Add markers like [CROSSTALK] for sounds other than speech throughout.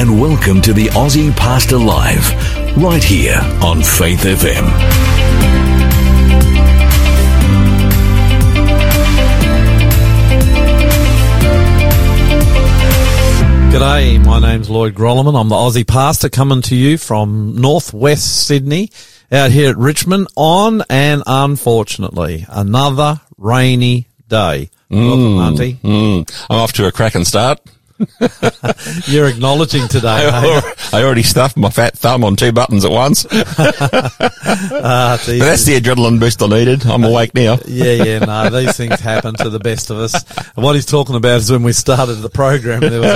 and welcome to the Aussie Pastor Live, right here on Faith FM. G'day, my name's Lloyd Grolimund. I'm the Aussie pastor coming to you from northwest Sydney out here at Richmond on and unfortunately another rainy day. Welcome, Auntie. Mm, I'm off to a cracking start. [LAUGHS] You're acknowledging today. I, hey? already stuffed my fat thumb on two buttons at once. [LAUGHS] Ah, that's the adrenaline boost I needed. I'm awake now. [LAUGHS] yeah, yeah, no, these things happen to the best of us. And what he's talking about is when we started the program, there was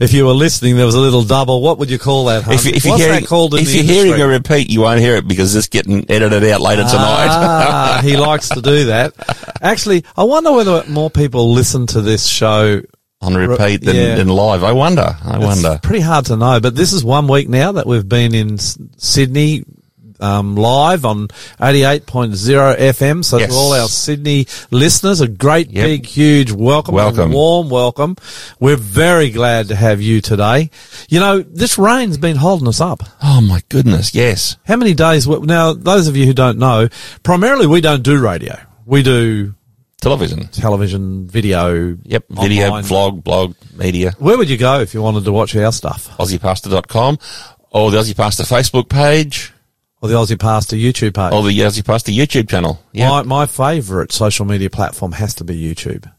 a, if you were listening, there was a little double. What would you call that, hun? If, you- if you're What's hearing, that called in if you're hearing a repeat, you won't hear it because it's getting edited out later tonight. Ah, he likes to do that. Actually, I wonder whether more people listen to this show. On repeat than, Yeah. live. I wonder. I wonder. It's pretty hard to know, but this is one week now that we've been in Sydney. Um, live on 88.0 FM. So Yes. to all our Sydney listeners, a great Yep. big, huge welcome. Welcome. A warm welcome. We're very glad to have you today. You know, this rain's been holding us up. Oh my goodness. Yes. How many days? Now, those of you who don't know, primarily we don't do radio. We do Television. television, video. Yep. Video, online. vlog, blog, media. Where would you go if you wanted to watch our stuff? AussiePastor.com or the Aussie Pastor Facebook page Or the Aussie Pastor YouTube page? or the Aussie Pastor YouTube channel. Yeah. My, my favourite social media platform has to be YouTube.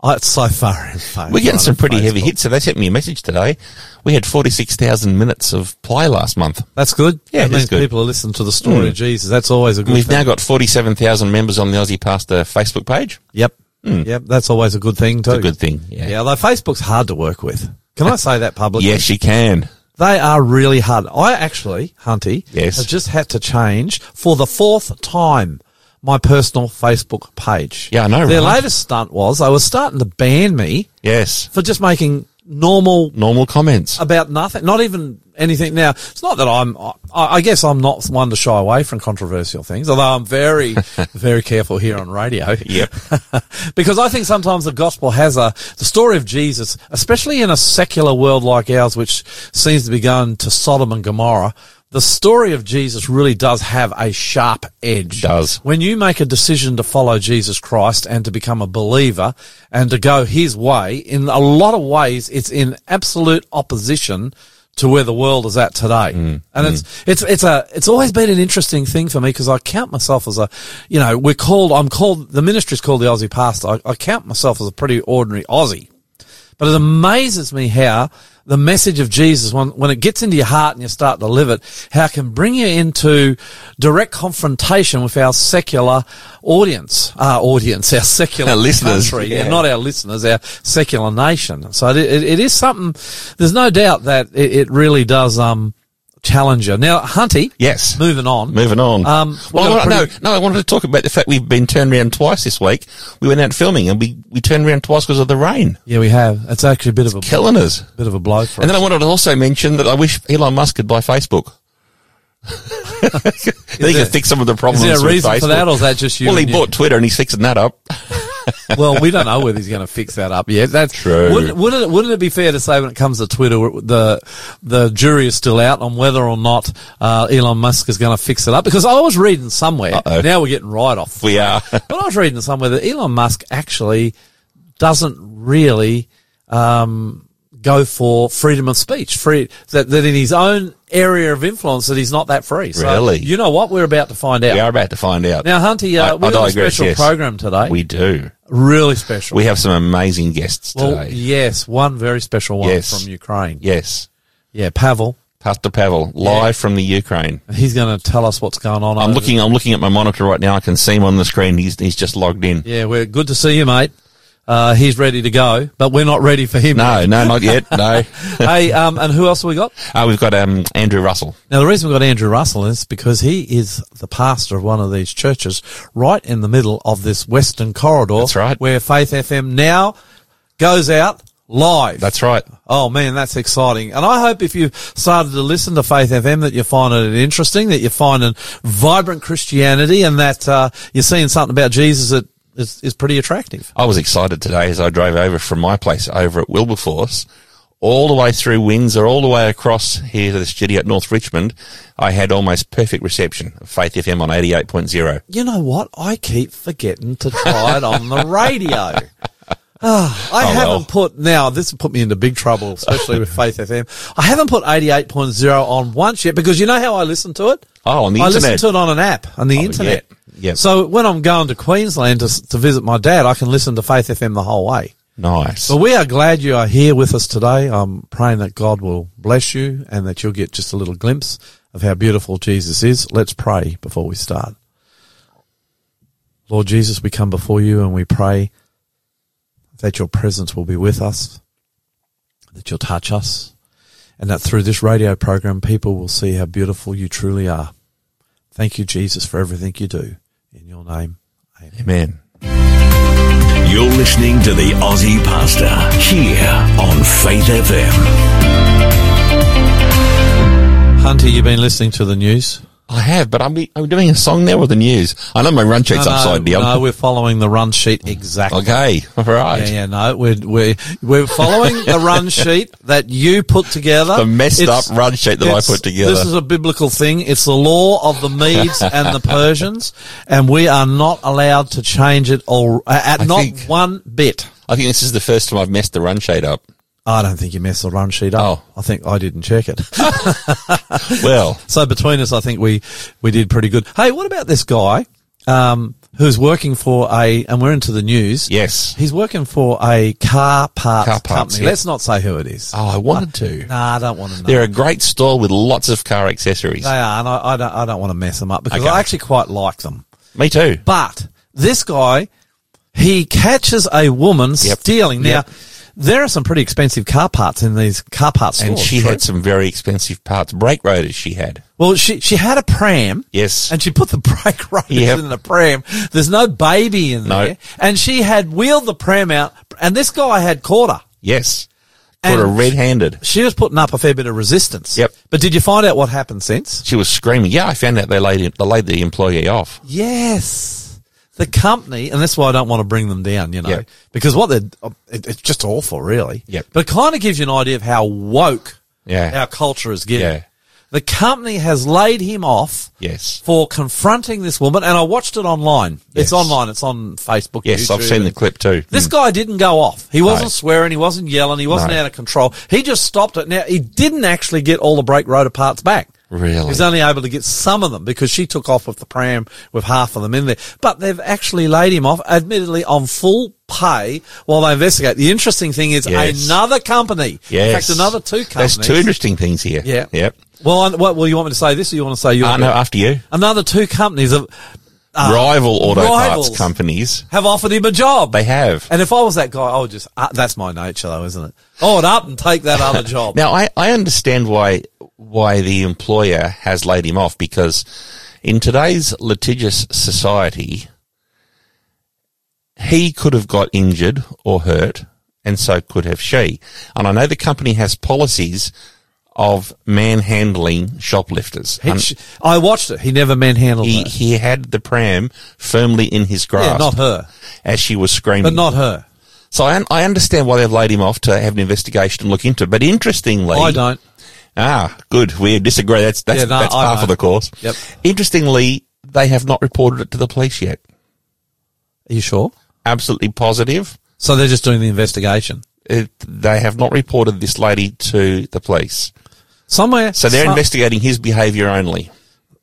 Oh, it's so far in favour We're getting some pretty heavy hits. So they sent me a message today. We had 46,000 minutes of play last month. That's good. Yeah, that means good. people are listening to the story Mm. of Jesus. That's always a good We've thing. now got 47,000 members on the Aussie Pastor Facebook page. Yep. Yep. That's always a good thing too. It's a good thing. Yeah. Yeah, although Facebook's hard to work with. Can I [LAUGHS] say that publicly? Yes, you can. They are really hard. I actually, Hunty, Yes. have just had to change for the fourth time my personal Facebook page. Yeah, I know, Their right? latest stunt was they were starting to ban me Yes. for just making normal Normal comments. about nothing, not even anything. Now, it's not that I'm, I, I guess I'm not one to shy away from controversial things, although I'm very, [LAUGHS] very careful here on radio. Yep. [LAUGHS] because I think sometimes the gospel has a, the story of Jesus, especially in a secular world like ours, which seems to be going to Sodom and Gomorrah, the story of Jesus really does have a sharp edge. Does. When you make a decision to follow Jesus Christ and to become a believer and to go his way, in a lot of ways, it's in absolute opposition to where the world is at today. Mm. And it's, it's, it's a, it's always been an interesting thing for me because I count myself as a, you know, we're called, I'm called, the ministry's called the Aussie pastor. I, I count myself as a pretty ordinary Aussie. But it amazes me how the message of Jesus, when, when it gets into your heart and you start to live it, how it can bring you into direct confrontation with our secular audience, our audience, our secular [LAUGHS] Our listeners, country, yeah. not our listeners, our secular nation. So it, it, it is something, there's no doubt that it, it really does, um, challenge you. Now, Hunty. Yes. Moving on. Moving on. Um, well, no, no, I wanted to talk about the fact we've been turned around twice this week. We went out filming and we, we turned around twice because of the rain. Yeah, we have. It's actually a bit of a, Killing us. bit of a blow for And us. then I wanted to also mention that I wish Elon Musk could buy Facebook. [LAUGHS] [LAUGHS] he there- could fix some of the problems. Is there a reason for that or is that just you? Well, he and you? bought Twitter and he's fixing that up. Well, we don't know whether he's going to fix that up yet. That's True. Wouldn't, wouldn't, it, wouldn't it be fair to say when it comes to Twitter, the the jury is still out on whether or not uh, Elon Musk is going to fix it up? Because I was reading somewhere. Uh-oh. Now we're getting right off. We are. [LAUGHS] but I was reading somewhere that Elon Musk actually doesn't really um, go for freedom of speech. Free that that in his own area of influence that he's not that free. So, Really? You know what? We're about to find out. we are about to find out. Now, Hunty, I- uh, we've I got a digress, special yes. program today. we do. really special. We have some amazing guests Well, today. yes, one very special one Yes. from Ukraine. Yes. Yeah, Pavel. Pastor Pavel, live from the Ukraine. He's going to tell us what's going on. I'm looking. I'm looking at my monitor right now. I can see him on the screen. He's he's just logged in. Yeah, we're good to see you, mate. Uh, he's ready to go, but we're not ready for him. No, no, not yet. No. [LAUGHS] hey, um, and who else have we got? Uh, we've got um, Andrew Russell. Now, the reason we've got Andrew Russell is because he is the pastor of one of these churches right in the middle of this Western corridor. That's right. Where Faith FM now goes out live. That's right. Oh man, that's exciting. And I hope if you've started to listen to Faith FM that you're finding it interesting, that you're finding vibrant Christianity and that, uh, you're seeing something about Jesus that is, is pretty attractive. I was excited today as I drove over from my place over at Wilberforce. all the way through Windsor, all the way across here to the studio at North Richmond, I had almost perfect reception of Faith FM on 88.0. You know what? I keep forgetting to try it on the radio. [LAUGHS] Ah, I Oh, haven't well. put, now this put me into big trouble, especially with Faith FM. I haven't put 88.0 on once yet because you know how I listen to it? Oh, on the I internet. I listen to it on an app, on the Oh, internet. yeah, yeah. So when I'm going to Queensland to, to visit my dad, I can listen to Faith FM the whole way. Nice. So we are glad you are here with us today. I'm praying that God will bless you and that you'll get just a little glimpse of how beautiful Jesus is. Let's pray before we start. Lord Jesus, we come before you and we pray that your presence will be with us, that you'll touch us, and that through this radio program, people will see how beautiful you truly are. Thank you, Jesus, for everything you do. In your name, amen. Amen. You're listening to the Aussie Pastor here on Faith FM. Hunter, you've been listening to the news? I have, but I'm, I'm doing a song now with the news. I know my run sheet's No, upside down. No, we're following the run sheet exactly. okay, all right. Yeah, yeah, no, we're we're we're following the run [LAUGHS] sheet that you put together. The messed It's- up run sheet that I put together. This is a biblical thing. It's the law of the Medes and the [LAUGHS] Persians, and we are not allowed to change it or uh, at I not think- one bit. I think this is the first time I've messed the run sheet up. I don't think you messed the run sheet up. Oh. I think I didn't check it. [LAUGHS] Well, [LAUGHS] so between us, I think we we did pretty good. Hey, what about this guy um, who's working for a? And we're into the news. yes. He's working for a car parts, Car parts, company. yeah. Let's not say who it is. Oh, I wanted to. Nah, I don't want to know. They're a great store with lots of car accessories. They are, and I, I don't. I don't want to mess them up because Okay. I actually quite like them. Me too. But this guy, he catches a woman Yep. stealing. Now, Yep. There are some pretty expensive car parts in these car parts stores. And she true? had some very expensive parts. Brake rotors she had. well, she she had a pram. Yes. And she put the [LAUGHS] brake rotors Yep. in the pram. There's no baby in there. And she had wheeled the pram out, and this guy had caught her. yes. Caught her red-handed. She was putting up a fair bit of resistance. Yep. But did you find out what happened since? She was screaming. Yeah, I found out they laid, they laid the employee off. Yes. The company, and that's why I don't want to bring them down, you know, because what they're, it, it's just awful, really. Yep. But it kind of gives you an idea of how woke Yeah. our culture is getting. Yeah. The company has laid him off Yes. for confronting this woman, and I watched it online. Yes. It's online. It's on Facebook. Yes, I've seen the clip too. This mm. guy didn't go off. He wasn't No. swearing. He wasn't yelling. He wasn't No. out of control. He just stopped it. Now, he didn't actually get all the brake rotor parts back. Really? He was only able to get some of them because she took off with the pram with half of them in there. But they've actually laid him off, admittedly on full pay while they investigate. The interesting thing is Yes. another company. Yes. In fact, another two companies. There's two interesting things here. Yeah. Yep. Well, what, well, you want me to say this or you want to say you? Uh, no, after you. Another two companies of, uh, Rival auto parts companies. have offered him a job. They have. And if I was that guy, I would just, uh, that's my nature though, isn't it? I would up and take that other [LAUGHS] job. Now, I, I understand why why the employer has laid him off because in today's litigious society, he could have got injured or hurt, and so could have she. And I know the company has policies of manhandling shoplifters. He- And sh- I watched it. He never manhandled he, her. he had the pram firmly in his grasp Yeah, not her, as she was screaming. but not her. So I, I understand why they've laid him off to have an investigation and look into it. But interestingly, I don't. Ah, good. We disagree. That's that's, Yeah, no, that's I half of the course. Yep. Interestingly, they have not reported it to the police yet. Are you sure? Absolutely positive. So they're just doing the investigation. It, they have not reported this lady to the police. Somewhere. So they're some- investigating his behaviour only.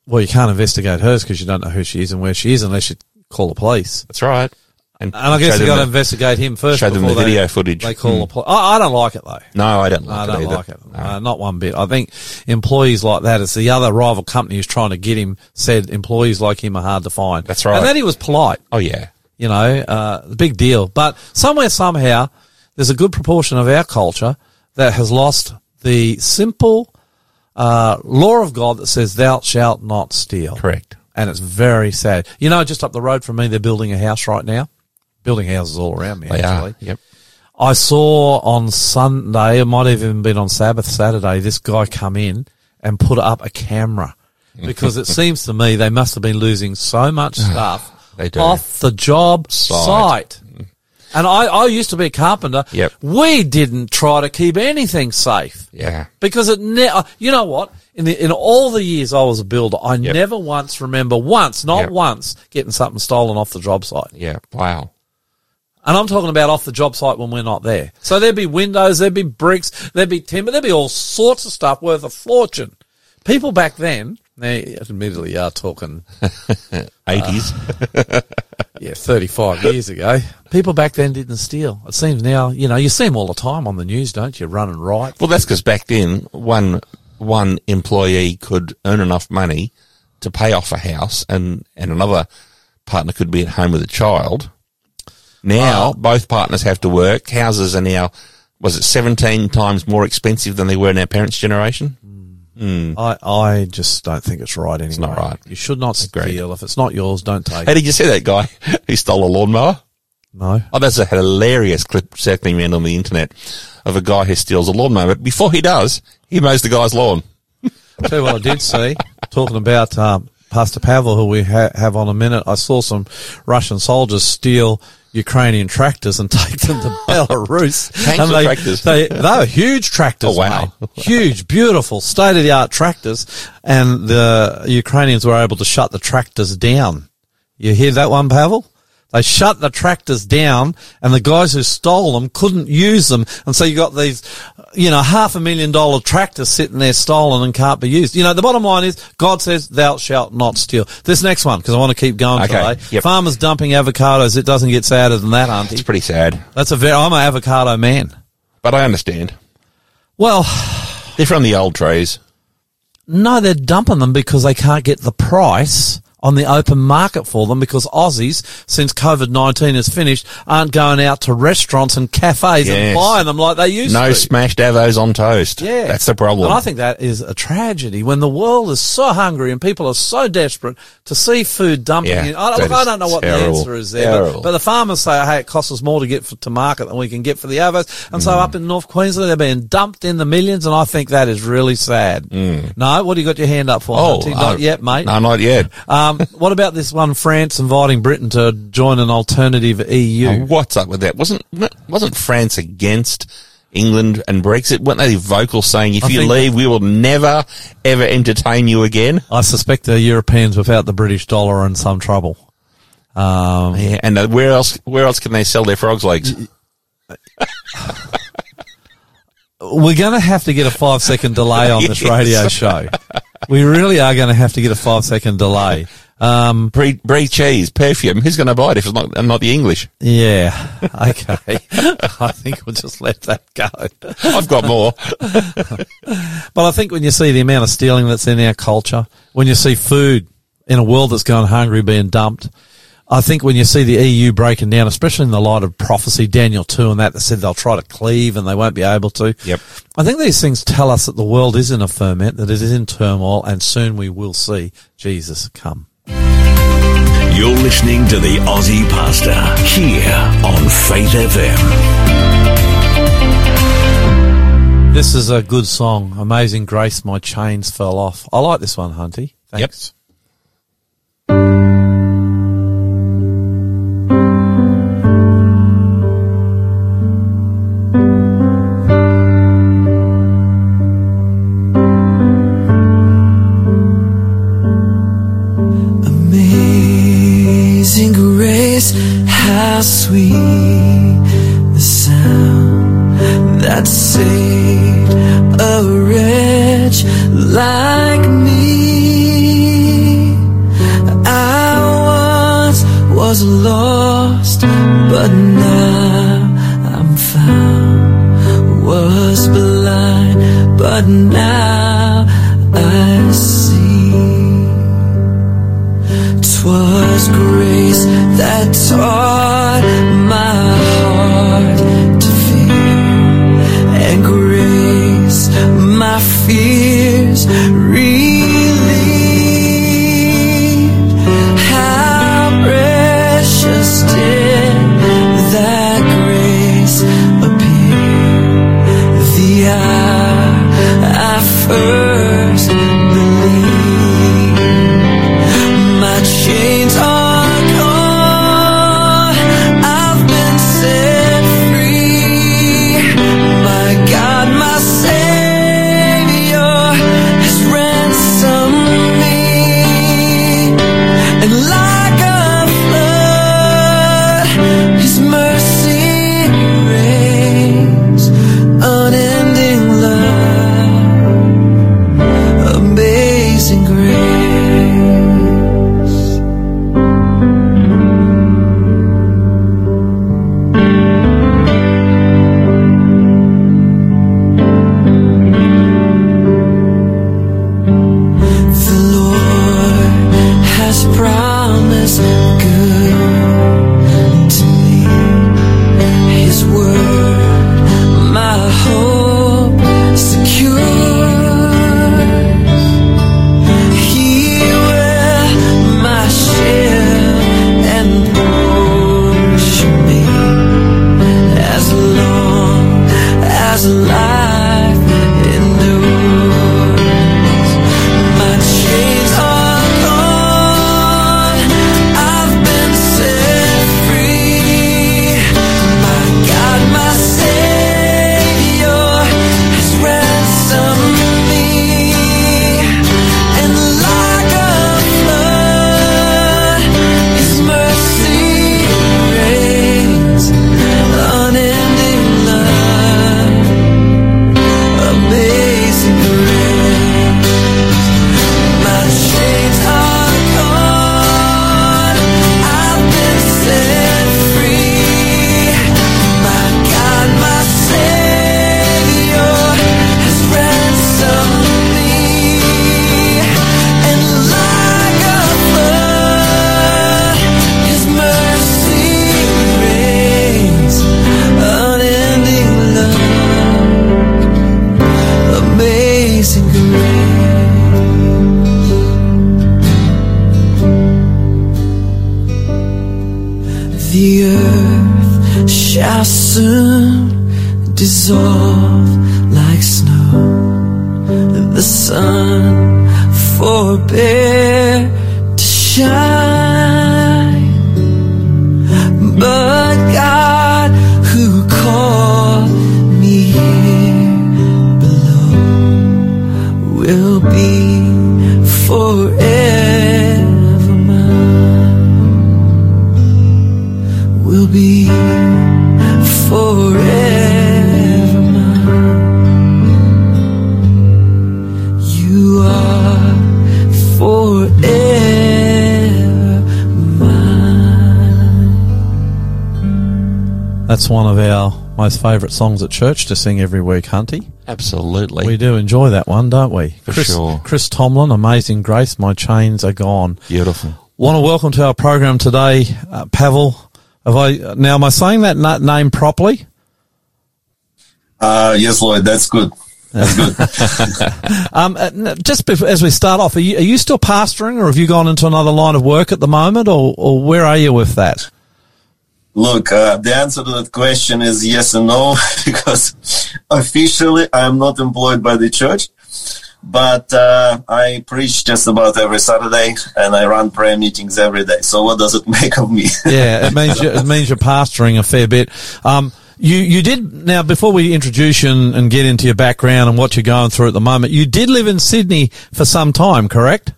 Well, you can't investigate hers because you don't know who she is and where she is unless you call the police. That's right. And I guess you got to investigate him first. show them the they- video footage. They call the police. I, I don't like it though. No, I don't like I it don't either. like it. Uh, not one bit. I think employees like that, it's the other rival company who's trying to get him, said employees like him are hard to find. That's right. And then he was polite, Oh yeah. you know, uh, the big deal. But somewhere, somehow, there's a good proportion of our culture that has lost the simple, uh, law of God that says thou shalt not steal. Correct. And it's very sad. You know, just up the road from me, they're building a house right now. Building houses all around me, They actually. are. Yep. I saw on Sunday, it might have even been on Sabbath Saturday, this guy come in and put up a camera because it [LAUGHS] seems to me they must have been losing so much [SIGHS] stuff off the job Site. site. And I, I used to be a carpenter. Yep. We didn't try to keep anything safe Yeah. because it ne- uh, you know what? In the, in all the years I was a builder, I Yep. never once remember once, not Yep. once, getting something stolen off the job site. Yeah. Wow. And I'm talking about off the job site when we're not there. So there'd be windows, there'd be bricks, there'd be timber, there'd be all sorts of stuff worth a fortune. People back then, they admittedly are talking, [LAUGHS] 80s. [LAUGHS] yeah, 35 years ago. People back then didn't steal. It seems now, you know, you see them all the time on the news, don't you? Running right. well, that's because back then one, one employee could earn enough money to pay off a house and, and another partner could be at home with a child. Now both partners have to work. Houses are now, was it 17 times more expensive than they were in our parents' generation? I, I just don't think it's right anyway. It's not right. You should not Agreed. steal. If it's not yours, don't take Hey, it. did you see that guy [LAUGHS] who stole a lawnmower? No. Oh, that's a hilarious clip circling around on the internet of a guy who steals a lawnmower. But before he does, he mows the guy's lawn. [LAUGHS] Tell you what I did see, talking about um, Pastor Pavel, who we ha- have on a minute. I saw some Russian soldiers steal Ukrainian tractors and take them to [LAUGHS] Belarus. And they, tractors? They, they were huge tractors. Oh, wow. mate. Huge, beautiful, state of the art tractors. And the Ukrainians were able to shut the tractors down. You hear that one, Pavel? They shut the tractors down and the guys who stole them couldn't use them. And so you got these, you know, half a million dollar tractors sitting there stolen and can't be used. You know, the bottom line is God says thou shalt not steal. This next one, because I want to keep going Okay, today. yep. Farmers dumping avocados. It doesn't get sadder than that, auntie. It's pretty sad, That's a very, I'm an avocado man. but I understand. Well, They're from the old trees. no, they're dumping them because they can't get the price on the open market for them because Aussies, since COVID-19 is finished, aren't going out to restaurants and cafes and buying them like they used No to. No smashed avos on toast. Yeah. That's the problem. And I think that is a tragedy when the world is so hungry and people are so desperate to see food dumping. Yeah, in. I, look, I don't know what the answer is there, but, but the farmers say, hey, it costs us more to get for, to market than we can get for the avos. And Mm. so up in North Queensland, they're being dumped in the millions, and I think that is really sad. No, what do you got your hand up for? Mm. oh, Hunty? not uh, yet, mate. No, not yet. Um, what about this one, France inviting Britain to join an alternative EU? Oh, What's up with that? Wasn't wasn't France against England and Brexit? Weren't they vocal saying if I you leave, we will never ever entertain you again? I suspect the Europeans without the British dollar are in some trouble. Um, Yeah, and uh, where else? Where else can they sell their frogs legs? [LAUGHS] We're going to have to get a five second delay on this [LAUGHS] radio show. We really are going to have to get a five second delay. Um, Brie, brie cheese, perfume. Who's going to buy it if it's not not the English? yeah. [LAUGHS] Okay. I think we'll just let that go. I've got more. [LAUGHS] But I think when you see the amount of stealing that's in our culture, when you see food in a world that's going hungry being dumped, I think when you see the EU breaking down, especially in the light of prophecy, Daniel 2 and that, that said they'll try to cleave and they won't be able to. Yep. I think these things tell us that the world is in a ferment, that it is in turmoil, and soon we will see Jesus come. You're listening to the Aussie Pastor here on Faith FM. This is a good song. Amazing Grace, My Chains Fell Off. I like this one, Hunty. Thanks. Amazing sweet the sound that saved a wretch like me. I once was lost, but now I'm found. Was blind, but now I see. 'Twas grace that taught my heart to fear, and grace my fears relieved. How precious did that grace appear the hour I first That's one of our most favourite songs at church to sing every week, Hunty. Absolutely. We do enjoy that one, don't we? For Chris, sure. Chris Tomlin, Amazing Grace, My Chains Are Gone. Beautiful. Want to welcome to our program today, uh, Pavel. Have I, now, am I saying that na- name properly? Uh, yes, Lloyd, that's good. That's good. [LAUGHS] [LAUGHS] Um, uh, just bef- as we start off, are you, are you still pastoring or have you gone into another line of work at the moment or, or where are you with that? Look, uh, the answer to that question is yes and no, [LAUGHS] because officially I am not employed by the church, but uh, I preach just about every Saturday and I run prayer meetings every day. So what does it [LAUGHS] make of me? Yeah, it means you, it [LAUGHS] means you're pastoring a fair bit. Um, you you did now before we introduce you and, and get into your background and what you're going through at the moment. You did live in Sydney for some time, correct?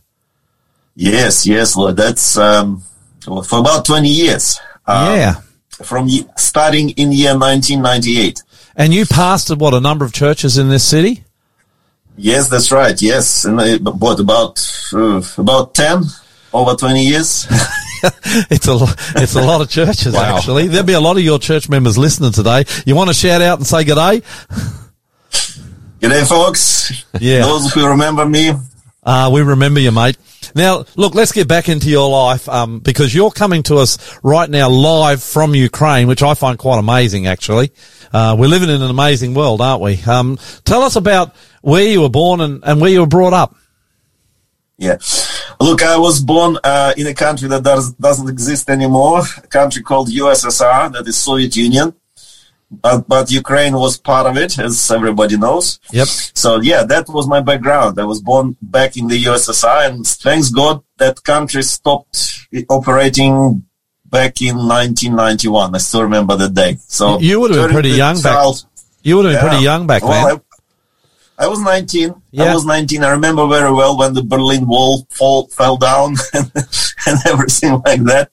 yes, yes, Lloyd, that's um, for about 20 years. Um, yeah, From starting in year 1998. and you pastored what a number of churches in this city. Yes, that's right. Yes, and I, what about uh, about 10 over 20 years? [LAUGHS] It's a it's a lot of churches Wow. actually. There'll be a lot of your church members listening today. You want to shout out and say good day? G'day, folks. Yeah. Those who remember me, Uh, we remember you, mate. Now, look, let's get back into your life, um, because you're coming to us right now live from Ukraine, which I find quite amazing, actually. Uh, we're living in an amazing world, aren't we? Um, tell us about where you were born and, and where you were brought up. Yeah. Look, I was born uh, in a country that does, doesn't exist anymore, a country called USSR, that is Soviet Union. But, but Ukraine was part of it, as everybody knows. Yep. So yeah, that was my background. I was born back in the USSR, and thanks God that country stopped operating back in 1991. I still remember the day. So You would have been pretty young back- You would have been yeah. pretty young back Well, then. I, I was 19. Yeah. I was 19. I remember very well when the Berlin Wall fall, fell down [LAUGHS] and, and everything like that.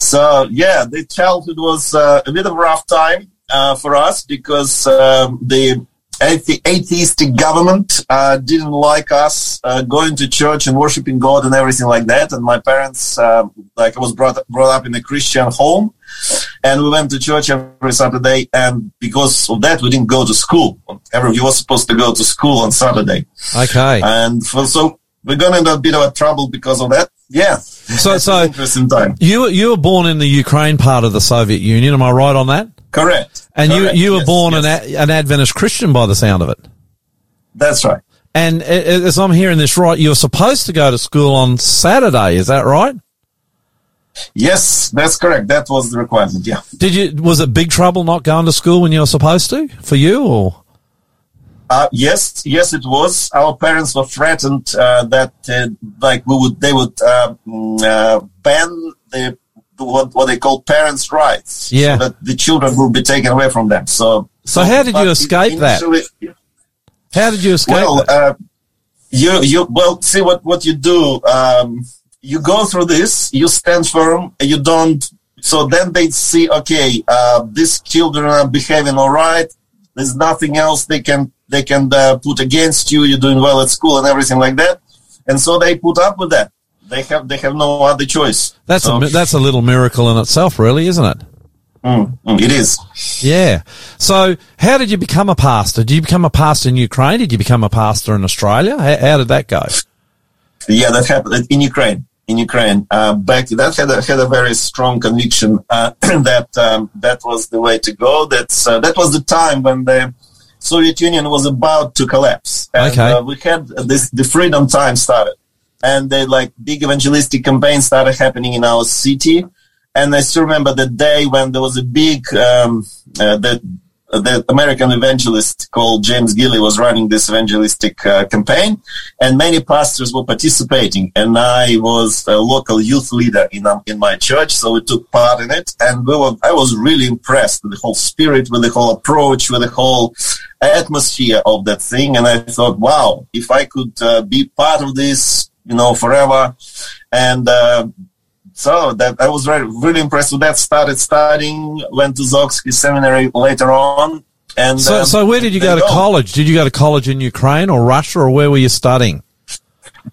So yeah, the childhood was uh, a bit of a rough time for us because um, the athe- atheistic government uh, didn't like us uh, going to church and worshiping God and everything like that. And my parents, uh, like I was brought brought up in a Christian home, and we went to church every Saturday. And because of that, we didn't go to school. Everybody was supposed to go to school on Saturday, Okay. and for, so we got into a bit of a trouble because of that. Yeah. So- so- interesting time. You you were born in the Ukraine part of the Soviet Union. Am I right on that? Correct. And Correct. you, you were Yes, born yes. an, an Adventist Christian by the sound of it. That's right. And as I'm hearing this right, you were supposed to go to school on Saturday. Is that right? Yes, that's correct. That was the requirement. Yeah. Did you, was it big trouble not going to school when you were supposed to for you or? Uh, yes, yes, it was. Our parents were threatened uh, that, uh, like, we would, they would um, uh, ban the what, what they call parents' rights, Yeah. so that the children will be taken away from them. So, So how did you escape that? How did you escape Well, uh, you you well see what what you do. Um, you go through this. You stand firm. You don't. So then they see, okay, uh, these children are behaving all right. There's nothing else they can they can uh, put against you. You're doing well at school and everything like that. And so they put up with that. They have they have no other choice. That's so, a, that's a little miracle in itself, really, isn't it? mm, mm, it is. Yeah. So how did you become a pastor? Did you become a pastor in Ukraine? Did you become a pastor in Australia? How, how did that go? Yeah, that happened in Ukraine. In Ukraine, uh, back that had a, had a very strong conviction uh, [CLEARS THROAT] that um, that was the way to go. That's uh, that was the time when the Soviet Union was about to collapse, and Okay. uh, we had this the freedom time started, and the like big evangelistic campaign started happening in our city, And I still remember the day when there was a big, um, uh, the, the American evangelist called James Gilley was running this evangelistic uh, campaign, and many pastors were participating. And I was a local youth leader in um, in my church, so we took part in it. And we were, I was really impressed with the whole spirit, with the whole approach, with the whole atmosphere of that thing. And I thought, wow, if I could uh, be part of this, you know, forever, and uh, so that I was really, really impressed with that. Started studying, went to Zaoksky Seminary later on. And So, um, so where did you go to college? Did you go to college in Ukraine or Russia or where were you studying?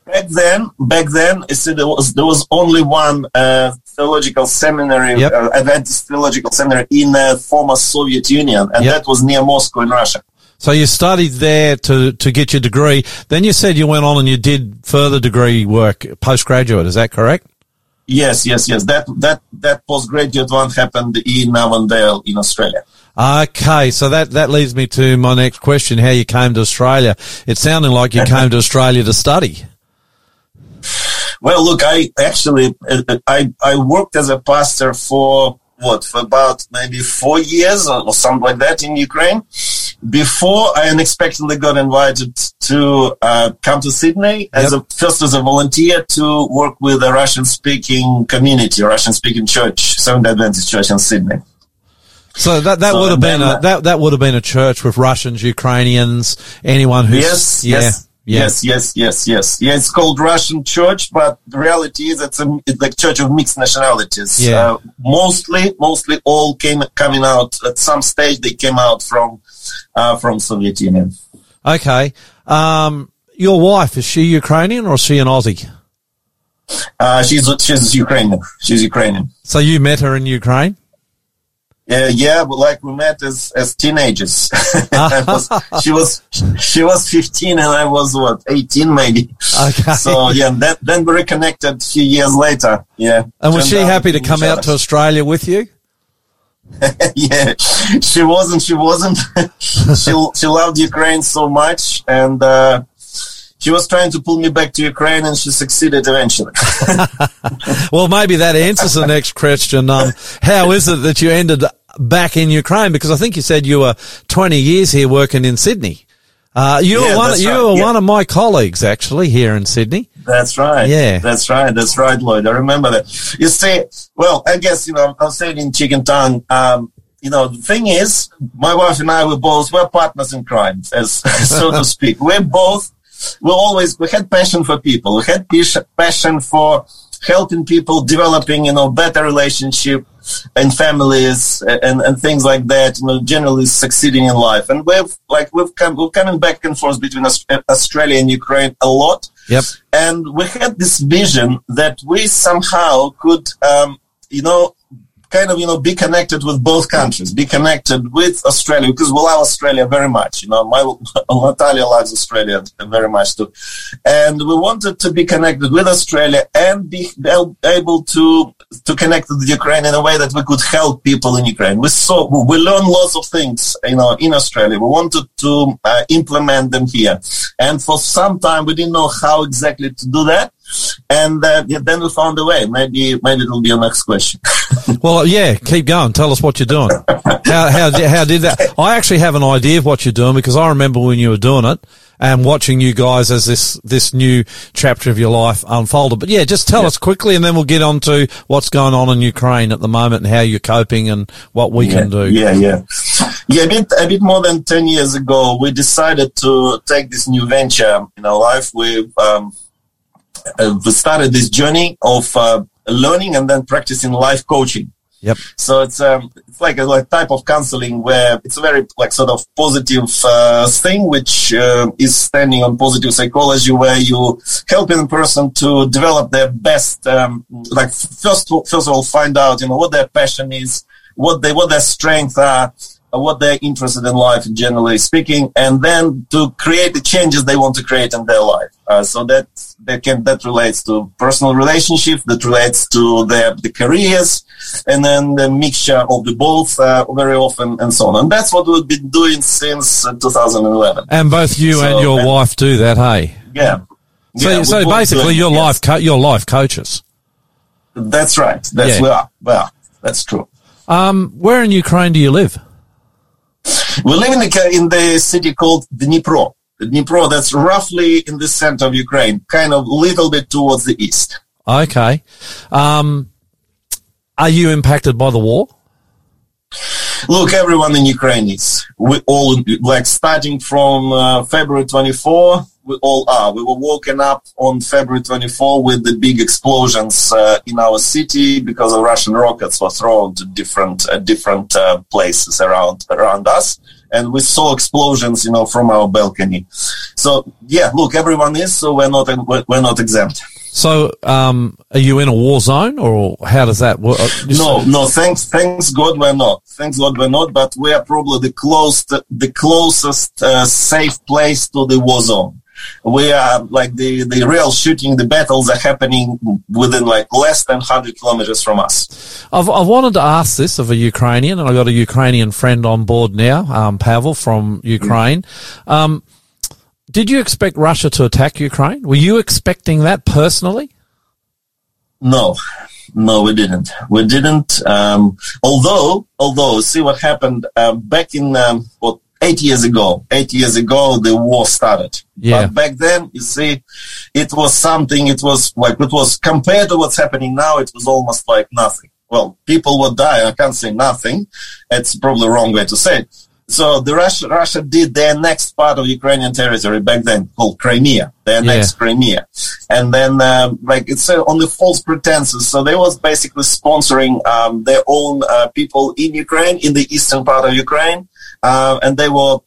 Back then, back then, see, there was there was only one uh, theological seminary, Yep. uh, Adventist theological seminary in the former Soviet Union, and Yep. that was near Moscow in Russia. So you studied there to, to get your degree. Then you said you went on and you did further degree work, postgraduate. Is that correct? Yes, yes, yes. That that that postgraduate one happened in Avondale in Australia. Okay, so that, that leads me to my next question, how you came to Australia. It sounded like you [LAUGHS] came to Australia to study. Well, look, I actually I I worked as a pastor for what for about maybe four years or something like that in Ukraine. Before I unexpectedly got invited to uh, come to Sydney as Yep. a first as a volunteer to work with a Russian speaking community, Russian speaking church, Seventh Adventist Church in Sydney. So that, that So would have been a, that, that would have been a church with Russians, Ukrainians, anyone who's, Yes, yeah, yes, yeah. yes, yes, yes, yes. Yeah, it's called Russian Church, but the reality is it's a it's like church of mixed nationalities. Yeah. Uh, mostly, mostly all came coming out at some stage. They came out from uh, from Soviet Union. Okay. Um, your wife, is she Ukrainian or is she an Aussie? Uh, she's she's Ukrainian. She's Ukrainian. So you met her in Ukraine? Yeah, yeah, but like we met as as teenagers. [LAUGHS] Was, [LAUGHS] she was she was fifteen and I was what eighteen maybe. Okay. So yeah, then then we reconnected a few years later. Yeah. And was she happy to come out to Australia with you? [LAUGHS] yeah, she wasn't. She wasn't. she she loved Ukraine so much, and uh, she was trying to pull me back to Ukraine, and she succeeded eventually. [LAUGHS] [LAUGHS] Well, maybe that answers the next question. Um, how is it that you ended back in Ukraine? Because I think you said you were 20 years here working in Sydney. Uh, you Yeah, were one, you right, were yeah. one of my colleagues actually here in Sydney. That's right. Yeah. That's right. That's right, Lloyd. I remember that. You see, well, I guess, you know, I'll say it in chicken tongue. Um, you know, the thing is, my wife and I were both, we're partners in crime, as, [LAUGHS] so to speak. We're both, we always, we had passion for people. We had passion for helping people, developing, you know, better relationship and families and, and things like that, you know, generally succeeding in life. And we've, like, we've come, we're coming back and forth between Australia and Ukraine a lot Yep. and we had this vision that we somehow could, um, you know, kind of, you know, be connected with both countries, be connected with Australia because we love Australia very much. You know, my [LAUGHS] Natalia loves Australia very much too, and we wanted to be connected with Australia and be able to to connect with Ukraine in a way that we could help people in Ukraine. We saw we learned lots of things, you know, in Australia. We wanted to uh, implement them here, and for some time we didn't know how exactly to do that. And uh, yeah, then we found a way. Maybe maybe it'll be your next question. [LAUGHS] Well, yeah, keep going. Tell us what you're doing. How, how, how did that? I actually have an idea of what you're doing because I remember when you were doing it and watching you guys as this, this new chapter of your life unfolded. But yeah, just tell us quickly and then we'll get on to what's going on in Ukraine at the moment and how you're coping and what we yeah, can do. Yeah, yeah, yeah. A bit, a bit more than ten years ago, we decided to take this new venture in our life. We um, uh, started this journey of uh, learning and then practicing life coaching. Yep. So it's um, it's like a like type of counseling where it's a very like sort of positive uh, thing, which uh, is standing on positive psychology, where you helping a person to develop their best. Um, like first first of all, find out you know what their passion is, what they what their strengths are, what they're interested in life, generally speaking, and then to create the changes they want to create in their life. Uh, so that that can that relates to personal relationship, that relates to their the careers, and then the mixture of the both uh, very often, and so on. And that's what we've been doing since uh, 2011. And both you So, and your and- wife do that, hey? Yeah. So, Yeah, so basically yes. life, co- you're life coaches. That's right. That's Yeah. we are. We are. That's true. Um, where in Ukraine do you live? We live in the, in the city called Dnipro. Dnipro, that's roughly in the center of Ukraine, kind of a little bit towards the east. Okay. Um, are you impacted by the war? Look, everyone in Ukraine is. We all, like, starting from uh, February 24, we all are. We were woken up on February 24 with the big explosions uh, in our city because the Russian rockets were thrown to different uh, different uh, places around around us, and we saw explosions, you know, from our balcony. So yeah, look, everyone is. So we're not we're not exempt. So, um, are you in a war zone, or how does that work? No, no. Thanks, thanks God, we're not. Thanks God, we're not. But we are probably the close, the closest uh, safe place to the war zone. We are like the the real shooting. The battles are happening within like less than hundred kilometers from us. I've, I've wanted to ask this of a Ukrainian, and I've got a Ukrainian friend on board now, um, Pavel from Ukraine. Um, did you expect Russia to attack Ukraine? Were you expecting that personally? No, no, we didn't. We didn't. Um, although, although, see what happened uh, back in um, what eight years ago. Eight years ago, the war started. Yeah. But back then, you see, it was something. It was like it was compared to what's happening now. It was almost like nothing. Well, people would die. I can't say nothing. It's probably the wrong way to say it. So the Russia, Russia did their next part of Ukrainian territory back then called Crimea, their Yeah. next Crimea. And then, um, like it's uh, on the false pretenses. So they was basically sponsoring, um, their own, uh, people in Ukraine, in the eastern part of Ukraine. Uh, and they were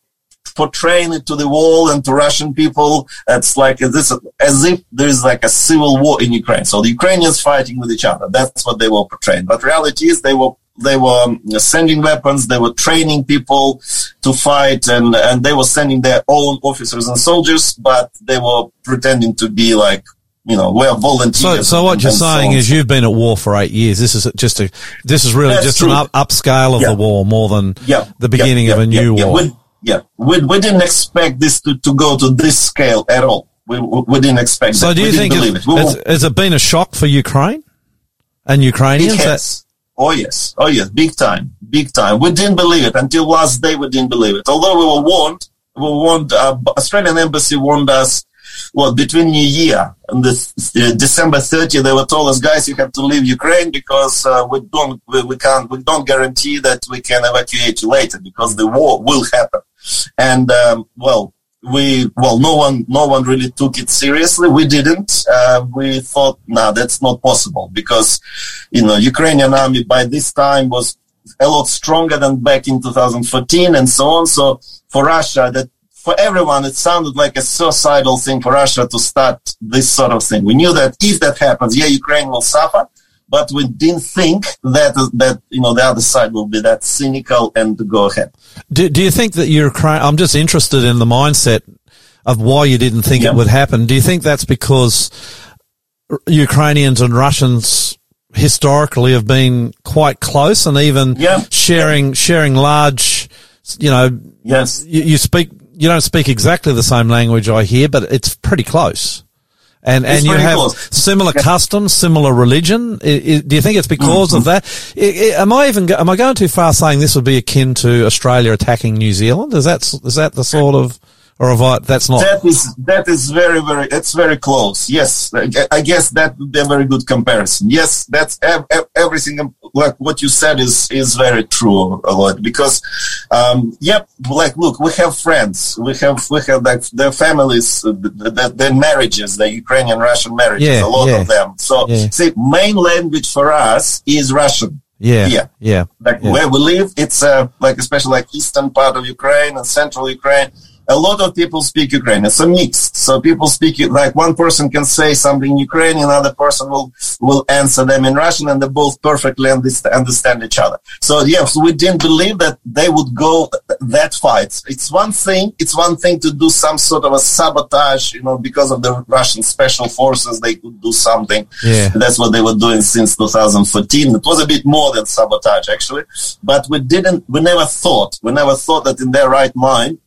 portraying it to the wall and to Russian people. It's like this, as if there is like a civil war in Ukraine. So the Ukrainians fighting with each other. That's what they were portraying. But reality is they were they were um, sending weapons, they were training people to fight, and, and they were sending their own officers and soldiers, but they were pretending to be like, you know, we're So, volunteers. so what you're and so saying is you've been at war for eight years. This is just a, this is really That's just true. an up, upscale of Yeah. the war more than yeah, the beginning yeah, of a new war. We, yeah, we, we didn't expect this to, to go to this scale at all. We, we, didn't expect so that. do you think believe it, it? We has, has it been a shock for Ukraine and Ukrainians? That- Oh yes, oh yes, big time, big time. We didn't believe it until last day. We didn't believe it. Although we were warned, we were warned. Uh, Australian embassy warned us. Well, between New Year and the uh, December 30, they were told us, guys, you have to leave Ukraine because uh, we don't, we, we can't, we don't guarantee that we can evacuate you later because the war will happen. And um, well, we well no one no one really took it seriously. We didn't. Uh, we thought nah that's not possible because you know ukrainian army by this time was a lot stronger than back in 2014 and so on. So for russia that for everyone it sounded like a suicidal thing for russia to start this sort of thing we knew that if that happens yeah ukraine will suffer but we didn't think that that you know the other side will be that cynical and go ahead Do, do you think that Ukraine? I'm just interested in the mindset of why you didn't think Yeah. it would happen. Do you think that's because Ukrainians and Russians historically have been quite close and even Yeah. sharing sharing large, you know, yes you, you speak you don't speak exactly the same language I hear, but it's pretty close. And It's and you have close. similar customs, similar religion. I- I- do you think it's because Mm-hmm. of that? I- am I even am I going too far saying this would be akin to Australia attacking New Zealand? Is that is that the sort of or have I, that's not? That is that is very very it's very close. Yes, I guess that would be a very good comparison. Yes, that's ev- ev- everything. Like what you said is is very true a lot because, um, yep. Like look, we have friends. We have we have like their families, uh, th- th- their marriages, the Ukrainian Russian marriages. Yeah, a lot yeah. of them. So Yeah. see, main language for us is Russian. yeah, yeah. yeah, like where we live, it's uh, like especially like eastern part of Ukraine and central Ukraine. A lot of people speak Ukrainian. It's a mix. So people speak like one person can say something in Ukrainian, another person will will answer them in Russian, and they both perfectly understand, each other. So yes, we didn't believe that they would go that far. It's, it's one thing. It's one thing to do some sort of a sabotage, you know, because of the Russian special forces, they could do something. Yeah. That's what they were doing since 2014. It was a bit more than sabotage, actually. But we didn't, we never thought, we never thought that in their right mind,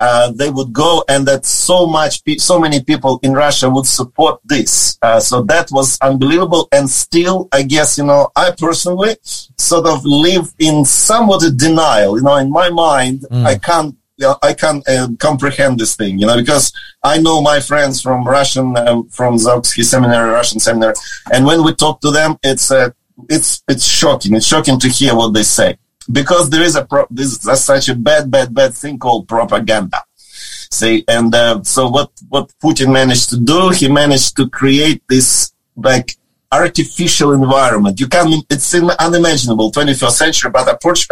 uh, they would go and that so much, pe- so many people in Russia would support this. Uh, so that was unbelievable. And still, I guess, you know, I personally sort of live in somewhat a denial. You know, in my mind, I can't, you know, I can't uh, comprehend this thing, you know, because I know my friends from Russian, um, from Zaoksky seminary, Russian seminary. And when we talk to them, it's, uh, it's, it's shocking. It's shocking to hear what they say because there is a pro- this is such a bad, bad, bad thing called propaganda. See, and uh, so what what Putin managed to do, he managed to create this like artificial environment. You can it's unimaginable 21st century, but approach,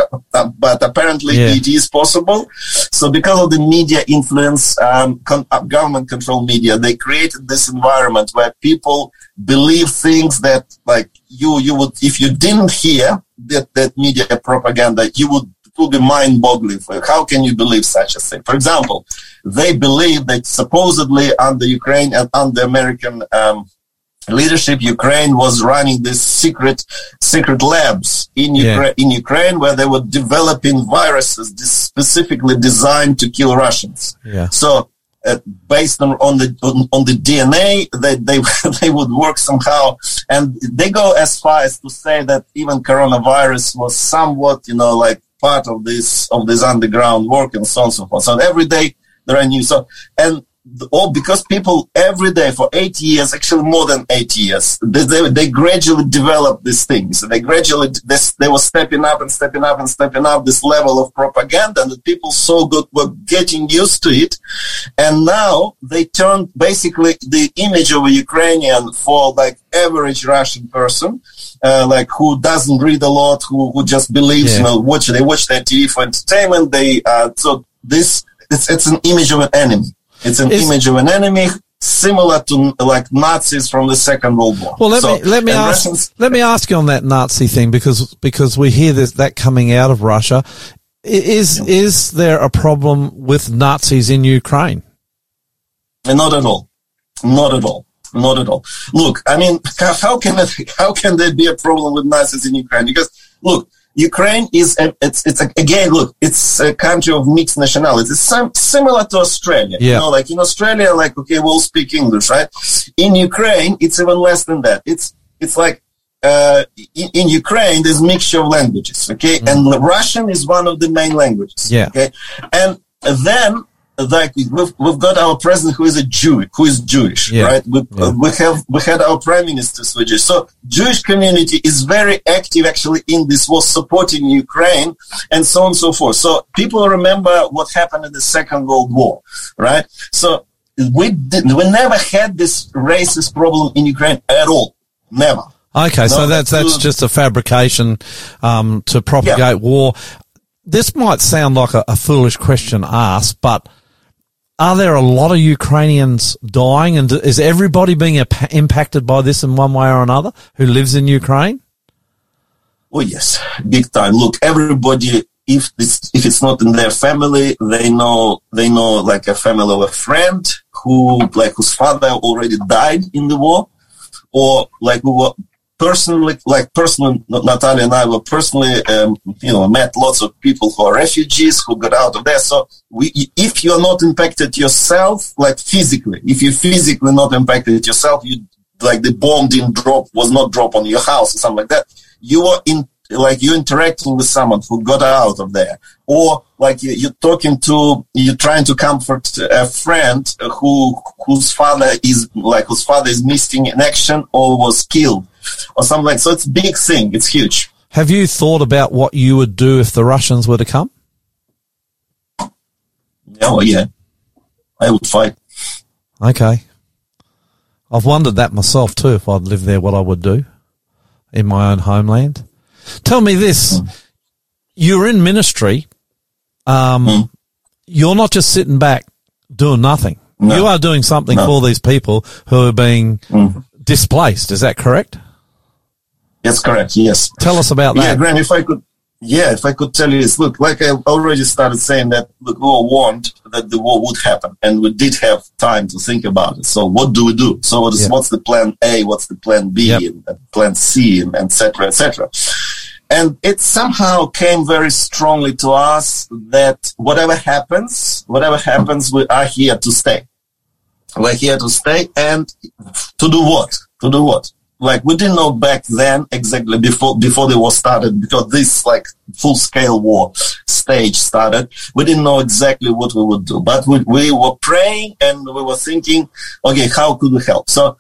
but apparently Yeah. it is possible. So because of the media influence, um, con- uh, government control media, they created this environment where people believe things that like you you would if you didn't hear that that media propaganda, you would it would be mind-boggling for you. How can you believe such a thing? For example, they believe that supposedly under Ukraine and under American um, leadership, Ukraine was running these secret secret labs in Yeah. Ukraine in Ukraine where they were developing viruses specifically designed to kill Russians. Yeah. So uh, based on, on the on, on the DNA, they they [LAUGHS] they would work somehow, and they go as far as to say that even coronavirus was somewhat, you know, like part of this of this underground work and so on and so forth. So every day there are new so and all because people every day for eight years, actually more than eight years, they, they, they gradually developed these things. They gradually, this, they were stepping up and stepping up and stepping up this level of propaganda and the people so good were getting used to it. And now they turned basically the image of a Ukrainian for like average Russian person, uh, like who doesn't read a lot, who, who just believes, Yeah. you know, watch, they watch their TV for entertainment. They, uh, so this, it's, it's an image of an enemy. It's an Is- image of an enemy similar to like Nazis from the Second World War. Well, let So- me let me ask Russians- let me ask you on that Nazi thing because because we hear this that coming out of Russia. Is is there a problem with Nazis in Ukraine? Not at all. Not at all. Not at all. Look, I mean, [LAUGHS] how, how can it, how can there be a problem with Nazis in Ukraine? Because look, Ukraine is a, it's it's a, again look, it's a country of mixed nationalities. It's some, similar to Australia. You Yeah. know, like in Australia, like okay, we'll speak English, right? In Ukraine, it's even less than that. It's it's like uh, in, in Ukraine, there's mixture of languages, okay, and Russian is one of the main languages, Yeah. okay, and then like we've, we've got our president who is a Jew, who is Jewish, Yeah. right? We, Yeah. we have we had our prime minister Jewish, so Jewish community is very active actually in this war, supporting Ukraine and so on and so forth. So people remember what happened in the Second World War, right? So we did, we never had this racist problem in Ukraine at all, never. Okay, so that's that's just a fabrication um, to propagate war. This might sound like a, a foolish question asked, but are there a lot of Ukrainians dying, and is everybody being impa- impacted by this in one way or another who lives in Ukraine? Oh yes, big time. Look, everybody, if it's if it's not in their family, they know they know like a family of a friend who like whose father already died in the war, or like we were personally like personally Natalia and I were personally um, you know met lots of people who are refugees who got out of there. So we if you're not impacted yourself, like physically, if you're physically not impacted yourself, you like the bomb didn't drop was not drop on your house or something like that you are in like you're interacting with someone who got out of there or like you- you're talking to you're trying to comfort a friend who whose father is like whose father is missing in action or was killed [LAUGHS] or something like so it's a big thing it's huge Have you thought about what you would do if the Russians were to come? oh yeah i would fight Okay. I've wondered that myself too, if I'd lived there, what I would do in my own homeland. Tell me this. Hmm. You're in ministry. Um, hmm. you're not just sitting back doing nothing. No. You are doing something No. for these people who are being hmm. displaced. Is that correct? That's correct yes Tell us about that. Yeah. Graham, if I could, yeah, if I could tell you this, look, like I already started saying that, we were warned that the war would happen and we did have time to think about it. So what do we do? So what is, Yeah. what's the plan A? What's the plan B? Yep. And plan C and et cetera, et cetera. And it somehow came very strongly to us that whatever happens, whatever happens, we are here to stay. We're here to stay and to do what? To do what? Like we didn't know back then exactly before before the war started because this like full scale war stage started. We didn't know exactly what we would do, but we, we were praying and we were thinking, okay, how could we help? So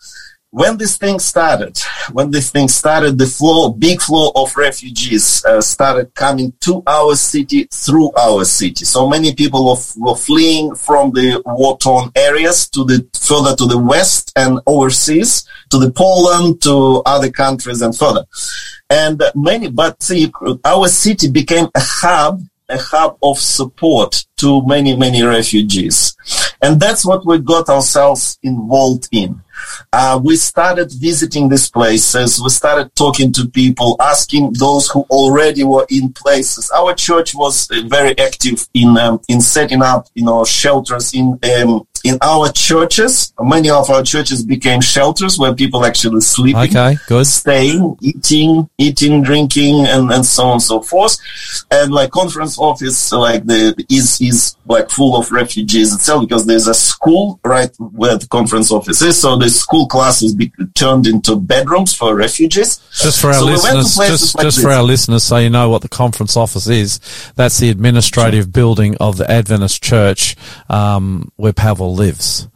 when this thing started, when this thing started, the flow, big flow of refugees uh, started coming to our city through our city. So many people were, were fleeing from the war-torn areas to the further to the west and overseas to the Poland, to other countries and further. And many, but see, our city became a hub a hub of support to many, many refugees. And that's what we got ourselves involved in. Uh, we started visiting these places. We started talking to people, asking those who already were in places. Our church was uh, very active in um, in setting up, you know, shelters in um, in our churches. Many of our churches became shelters where people actually sleeping, Okay, good. staying, eating, eating, drinking, and, and so on and so forth. And like conference office, like the is is like full of refugees itself because there's a school right where the conference office is. So the school classes be turned into bedrooms for refugees. Just for our So we listeners, places just, like just for our listeners, so you know what the conference office is. That's the administrative building of the Adventist Church, um, where Pavel lives.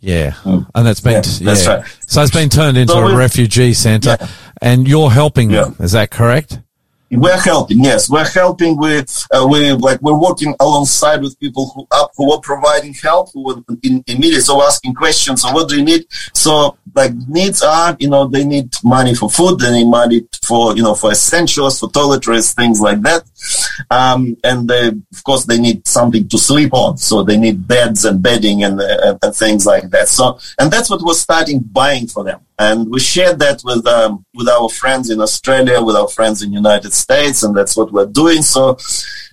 Yeah, and that's been Hmm. Yeah, that's right. So it's been turned into So a refugee centre, Yeah. and you're helping Yeah. them. Is that correct? We're helping, yes. We're helping with, uh, we like, we're working alongside with people who up, who are providing help, who are in, immediately, so asking questions, so what do you need? So, like, needs are, you know, they need money for food, they need money for, you know, for essentials, for toiletries, things like that. Um, and they, of course, they need something to sleep on, so they need beds and bedding and, uh, and things like that. So, and that's what we're starting buying for them. And we shared that with, um, with our friends in Australia, with our friends in United States, and that's what we're doing. So,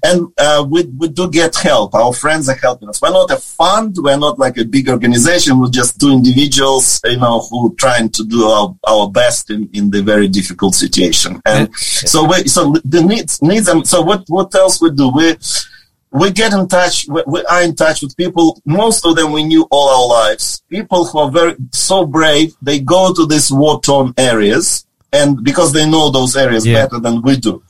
and, uh, we, we do get help. Our friends are helping us. We're not a fund. We're not like a big organization. We're just two individuals, you know, who trying to do our, our best in, in the very difficult situation. And so we, so the needs, needs, um, so what, what else we do? We, we get in touch, we, we are in touch with people, most of them we knew all our lives. People who are very, so brave, they go to these war-torn areas, and because they know those areas Yeah. better than we do.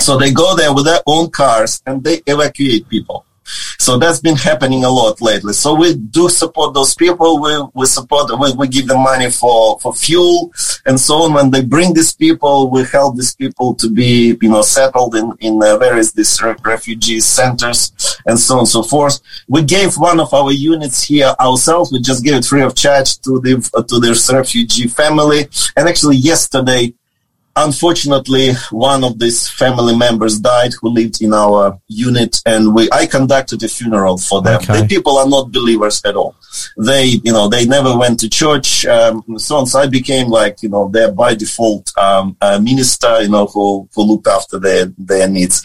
So they go there with their own cars and they evacuate people. So that's been happening a lot lately. So we do support those people. We, we support, we, we give them money for, for fuel and so on. When they bring these people, we help these people to be, you know, settled in, in uh, various these re- refugee centers and so on and so forth. We gave one of our units here ourselves. We just gave it free of charge to the, to this refugee family. And actually yesterday, unfortunately one of these family members died who lived in our unit and we i conducted a funeral for them. Okay. the people are not believers at all. They you know they never went to church um, so on. So i became like you know their by default um, minister you know who who looked after their their needs.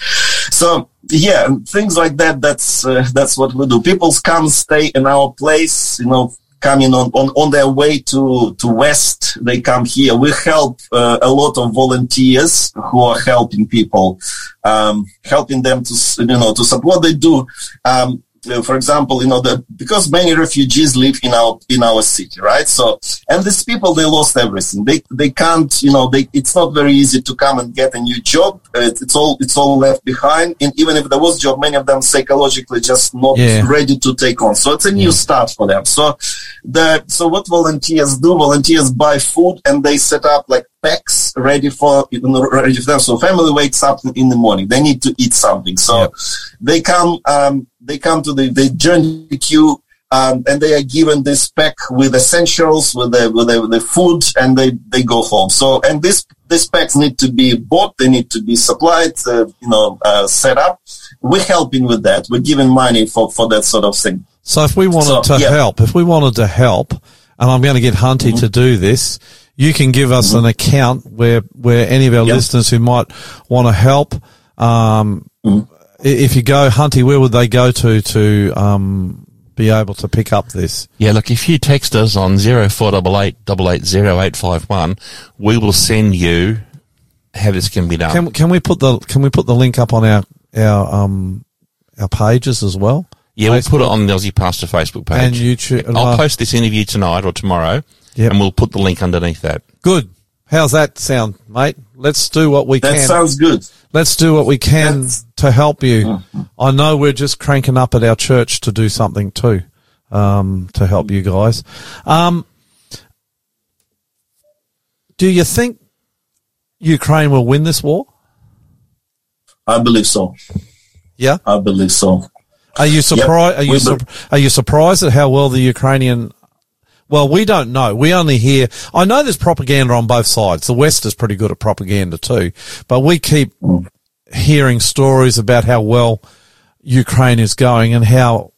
So yeah things like that that's uh, that's what we do. People come stay in our place you know coming on, on, on their way to, to West, they come here. We help uh, a lot of volunteers who are helping people, um, helping them to, you know, to support what they do. Um, for example, you know, the, because many refugees live in our, in our city, right? So, and these people, they lost everything. They, they can't, you know, they, it's not very easy to come and get a new job. Uh, it's all, it's all left behind. And even if there was job, many of them psychologically just not Yeah. ready to take on. So it's a new start for them. So the, so what volunteers do, volunteers buy food and they set up like packs ready for, you know, ready for them. So family wakes up in the morning. They need to eat something. So they come, um, they come to the, they join the queue. Um, and they are given this pack with essentials, with the, with the, the food, and they, they go home. So, and this, these packs need to be bought, they need to be supplied, uh, you know, uh, set up. We're helping with that. We're giving money for, for that sort of thing. So if we wanted So, to yeah. help, if we wanted to help, and I'm going to get Hunty Mm-hmm. to do this, you can give us an account where, where any of our Yep. listeners who might want to help, um, Mm-hmm. If you go, Hunty, where would they go to, to, um, be able to pick up this? Yeah, look, if you text us on 0488 880851, we will send you how this can be done. Can can we put the can we put the link up on our our um our pages as well? yeah, we'll put it on the Aussie Pastor Facebook page. And YouTube- I'll uh, post this interview tonight or tomorrow, Yep. and we'll put the link underneath that. Good. How's that sound, mate? Let's do what we That can. That sounds good. Let's do what we can That's- to help you. I know we're just cranking up at our church to do something too, um, to help you guys. Um, do you think Ukraine will win this war? I believe so. Yeah. I believe so. Are you surprised? Are you sur- are you surprised at how well the Ukrainian? Well, we don't know. We only hear. I know there's propaganda on both sides. The West is pretty good at propaganda too, but we keep hearing stories about how well Ukraine is going and how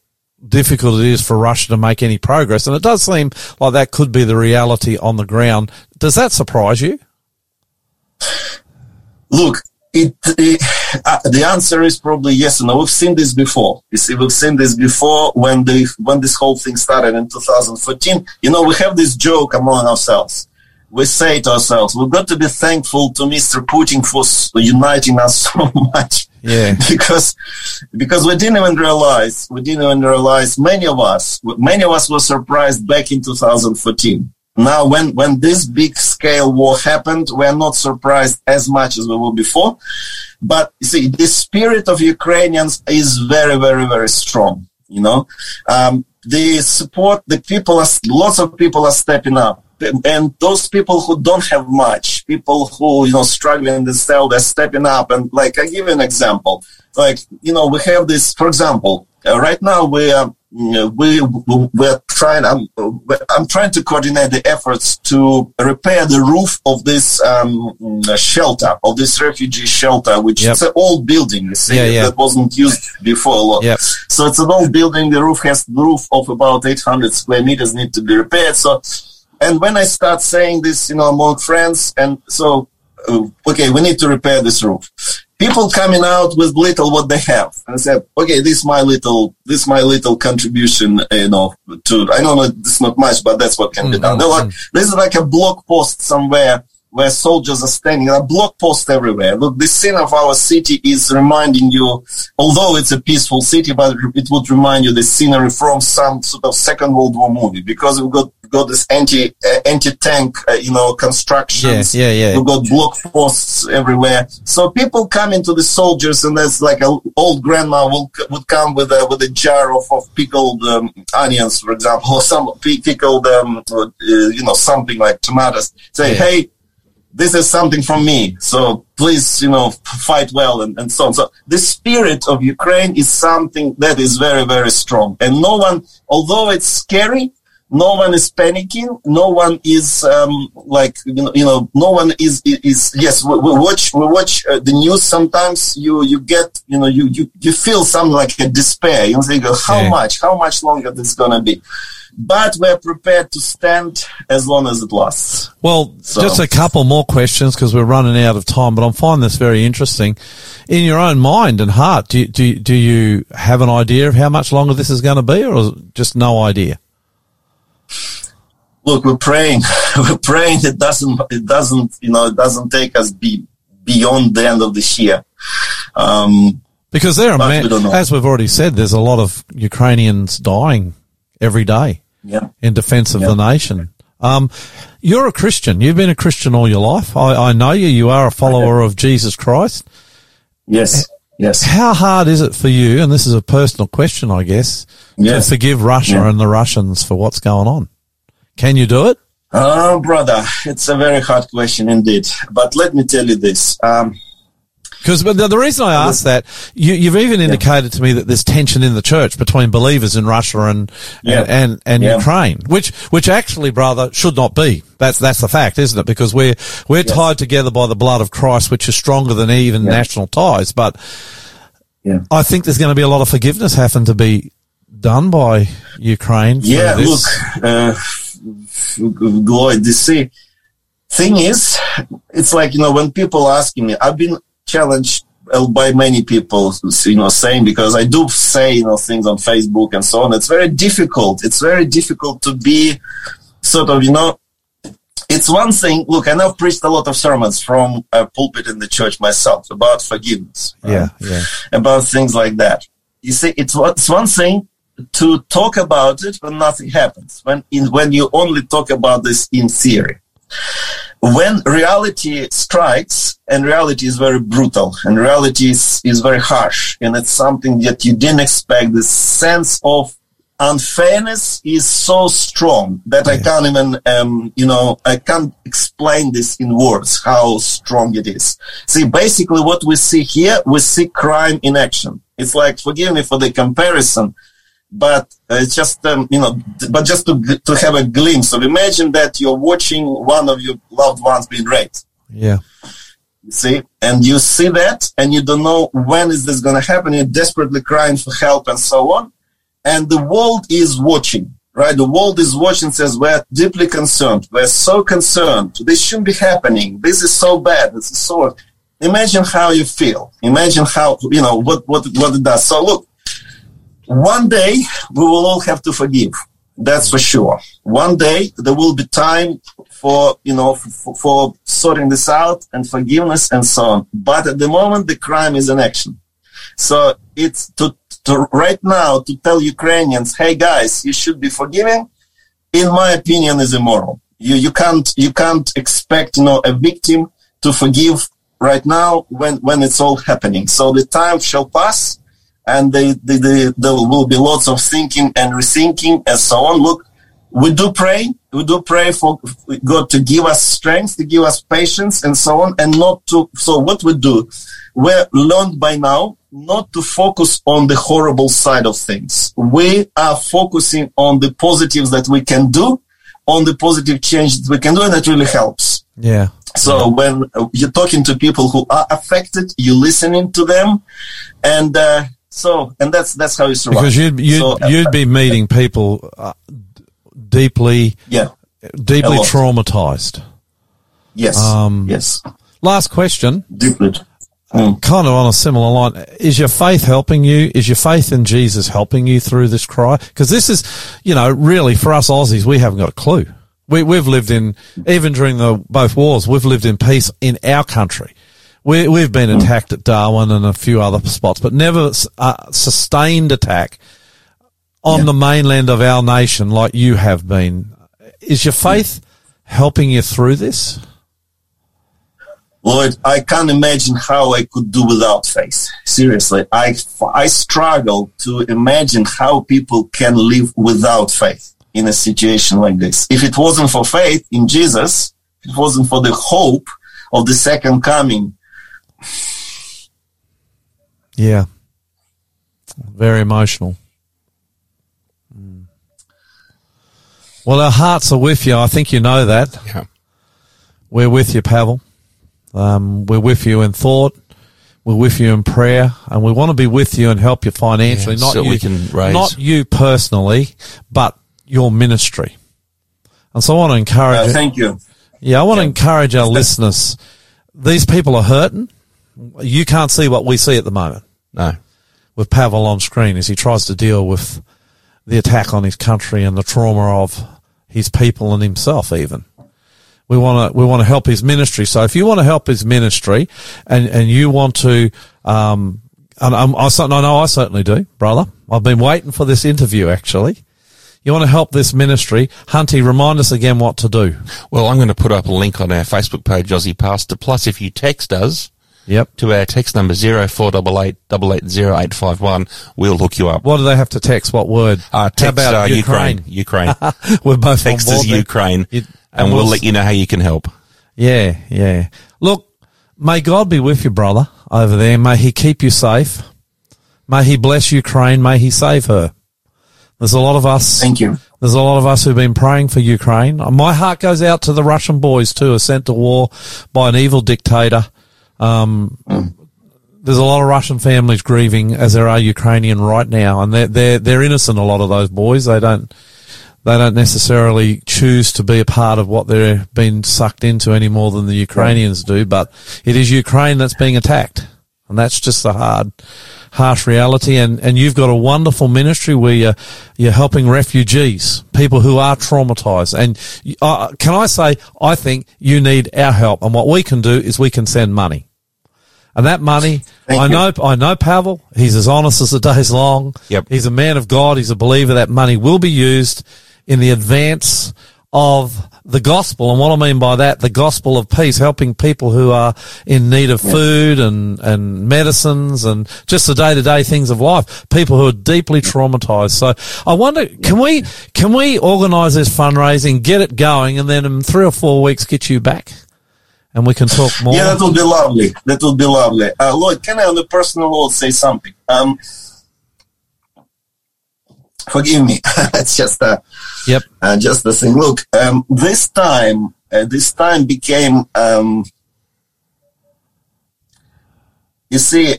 difficult it is for Russia to make any progress. And it does seem like that could be the reality on the ground. Does that surprise you? Look, it, it uh, the answer is probably yes and no. We've seen this before. You see, we've seen this before when the when this whole thing started in 2014. You know, we have this joke among ourselves. We say to ourselves, we've got to be thankful to Mr. Putin for uniting us [LAUGHS] so much. Yeah. because because we didn't even realize we didn't even realize many of us many of us were surprised back in 2014 now when when this big scale war happened we're not surprised as much as we were before but you see the spirit of ukrainians is very very very strong you know um, the support the people are lots of people are stepping up and those people who don't have much, people who you know struggling themselves, they're stepping up. And like I give you an example, like you know we have this. For example, uh, right now we are we we're trying. I'm I'm trying to coordinate the efforts to repair the roof of this um, shelter of this refugee shelter, which Yep. is an old building. You see, Yeah, yeah. that wasn't used before a lot. Yep. So it's an old building. The roof has the roof of about 800 square meters need to be repaired. So, and when I start saying this, you know, among friends, and so, uh, okay, we need to repair this roof. People coming out with little what they have, and I said, okay, this is my little, this is my little contribution, you know, to. I don't know it's not much, but that's what can be mm, done. They're mm, like, mm. this is like a blog post somewhere where soldiers are standing. There are blog posts everywhere. Look, the scene of our city is reminding you, although it's a peaceful city, but it would remind you the scenery from some sort of Second World War movie because we've got got this anti uh, anti tank, uh, you know, constructions. Yeah, yeah, yeah. We've got block posts everywhere. So people come into the soldiers, and there's like an old grandma will would come with a with a jar of, of pickled um, onions, for example, or some pickled, um, uh, you know, something like tomatoes. Say, Yeah. hey, this is something from me. So please, you know, fight well and, and so on. So the spirit of Ukraine is something that is very, very strong. And no one, although it's scary, no one is panicking. No one is um, like you know, you know. No one is is, is yes. We, we watch we watch uh, the news. Sometimes you you get you know you you, you feel some like a despair. You think how Yeah. much how much longer this gonna be, but we're prepared to stand as long as it lasts. Well, So- just a couple more questions because we're running out of time, but I'm finding this very interesting. In your own mind and heart, do you, do you, do you have an idea of how much longer this is going to be, or just no idea? Look, we're praying. [LAUGHS] we're praying it doesn't, it doesn't, you know, it doesn't take us be beyond the end of this year. Um, Because there are, But man, we don't know. as we've already said, there's a lot of Ukrainians dying every day yeah. in defence of Yeah. the nation. Um, you're a Christian. You've been a Christian all your life. I, I know you. You are a follower of Jesus Christ. Yes. Yes. How hard is it for you? And this is a personal question, I guess, Yeah. to forgive Russia and the Russians for what's going on. Can you do it? Oh, brother, it's a very hard question indeed. But let me tell you this. Um, Because the, the reason I ask that, you, you've even indicated to me that there's tension in the church between believers in Russia and Yeah. and and, and Yeah. Ukraine, which which actually, brother, should not be. That's that's the fact, isn't it? Because we're we're Yes. tied together by the blood of Christ, which is stronger than even Yeah. national ties. But yeah. I think there's going to be a lot of forgiveness having to be done by Ukraine. Yeah, look, uh, Glory, see, thing is, it's like, you know, when people asking me, I've been challenged uh, by many people, you know, saying, because I do say, you know, things on Facebook and so on. It's very difficult. It's very difficult to be sort of, you know, it's one thing. Look, I know I've preached a lot of sermons from a pulpit in the church myself about forgiveness. right? Yeah, yeah. about things like that. You see, it's, it's one thing to talk about it when nothing happens, when in, when you only talk about this in theory. When reality strikes, and reality is very brutal, and reality is, is very harsh, and it's something that you didn't expect, the sense of unfairness is so strong that I can't even, um, you know, I can't explain this in words how strong it is. See, basically what we see here, we see crime in action. It's like, forgive me for the comparison, but uh, it's just, um, you know, but just to, to have a glimpse of imagine that you're watching one of your loved ones being raped. Yeah. You see, and you see that, and you don't know when is this going to happen. You're desperately crying for help and so on. And the world is watching, right? The world is watching, says, we're deeply concerned. We're so concerned. This shouldn't be happening. This is so bad. This is so, imagine how you feel. Imagine how, you know, what, what, what it does. So look, one day we will all have to forgive. That's for sure. One day there will be time for, you know, for, for sorting this out and forgiveness and so on. But at the moment, the crime is in action. So it's to, to right now to tell Ukrainians, hey guys, you should be forgiving. In my opinion, is immoral. You you can't you can't expect you know a victim to forgive right now when when it's all happening. So the time shall pass, and they, they, they, there will be lots of thinking and rethinking and so on. Look, we do pray. We do pray for God to give us strength, to give us patience and so on, and not to. So what we do, we're learned by now not to focus on the horrible side of things. We are focusing on the positives that we can do, on the positive change that we can do, and that really helps. Yeah. So when you're talking to people who are affected, you're listening to them, and uh, so and that's that's how you survive. Because you'd you'd, So, uh, you'd be meeting people uh, deeply yeah, deeply traumatized. yes, Um, yes, Last question, deeply. Mm. kind of on a similar line. Is your faith helping you? Is your faith in Jesus helping you through this cry? Because this is, you know, really for us Aussies, we haven't got a clue. We, we've lived in, even during the both wars, we've lived in peace in our country. We, we've been attacked at Darwin and a few other spots, but never a uh, sustained attack on Yeah. the mainland of our nation like you have been. Is your faith helping you through this? Lloyd, I can't imagine how I could do without faith. Seriously, I, I struggle to imagine how people can live without faith in a situation like this. If it wasn't for faith in Jesus, if it wasn't for the hope of the second coming, Yeah. Very emotional. Mm. Well, our hearts are with you. I think you know that. Yeah. We're with you, Pavel. Um, we're with you in thought. We're with you in prayer, and we want to be with you and help you financially. Yeah, not so you, we can raise- not you personally, but your ministry. And so I want to encourage. uh, thank you. Yeah, I want to encourage our listeners. These people are hurting. You can't see what we see at the moment No. with Pavel on screen as he tries to deal with the attack on his country and the trauma of his people and himself even. We want to, we want to help his ministry. So if you want to help his ministry and, and you want to, um, and I'm, I, I know I certainly do, brother. I've been waiting for this interview actually. You want to help this ministry. Hunty, remind us again what to do. Well, I'm going to put up a link on our Facebook page, Aussie Pastor. Plus, if you text us Yep. to our text number zero four double eight double eight zero eight five one, we'll hook you up. What do they have to text? What word? Uh, text How about uh, Ukraine? Ukraine. Ukraine. [LAUGHS] We're both text on board there. Ukraine, You- and we'll let you know how you can help. Yeah, yeah. Look, may God be with you, brother, over there. May He keep you safe. May He bless Ukraine. May He save her. There's a lot of us. Thank you. There's a lot of us who've been praying for Ukraine. My heart goes out to the Russian boys too, who are sent to war by an evil dictator. Um, there's a lot of Russian families grieving as there are Ukrainian right now, and they're they're they're innocent. A lot of those boys, they don't they don't necessarily choose to be a part of what they're being sucked into any more than the Ukrainians do. But it is Ukraine that's being attacked, and that's just the hard harsh reality. And, and you've got a wonderful ministry where you're, you're helping refugees, people who are traumatized. And uh, can I say, I think you need our help. And what we can do is we can send money. And that money, Thank I you. know, I know Pavel. He's as honest as the day's long. Yep. He's a man of God. He's a believer. That money will be used in the advance of the gospel. And what I mean by that, the gospel of peace, helping people who are in need of food and, and medicines and just the day to day things of life. People who are deeply traumatized. So I wonder, can we, can we organize this fundraising, get it going, and then in three or four weeks get you back? And we can talk more. Yeah, that would be lovely. That would be lovely. Uh, Lloyd, can I, on a personal note, say something? Um, forgive me. [LAUGHS] it's just a, Yep. uh, just a thing. Look, um, this time, uh, this time became, um, you see,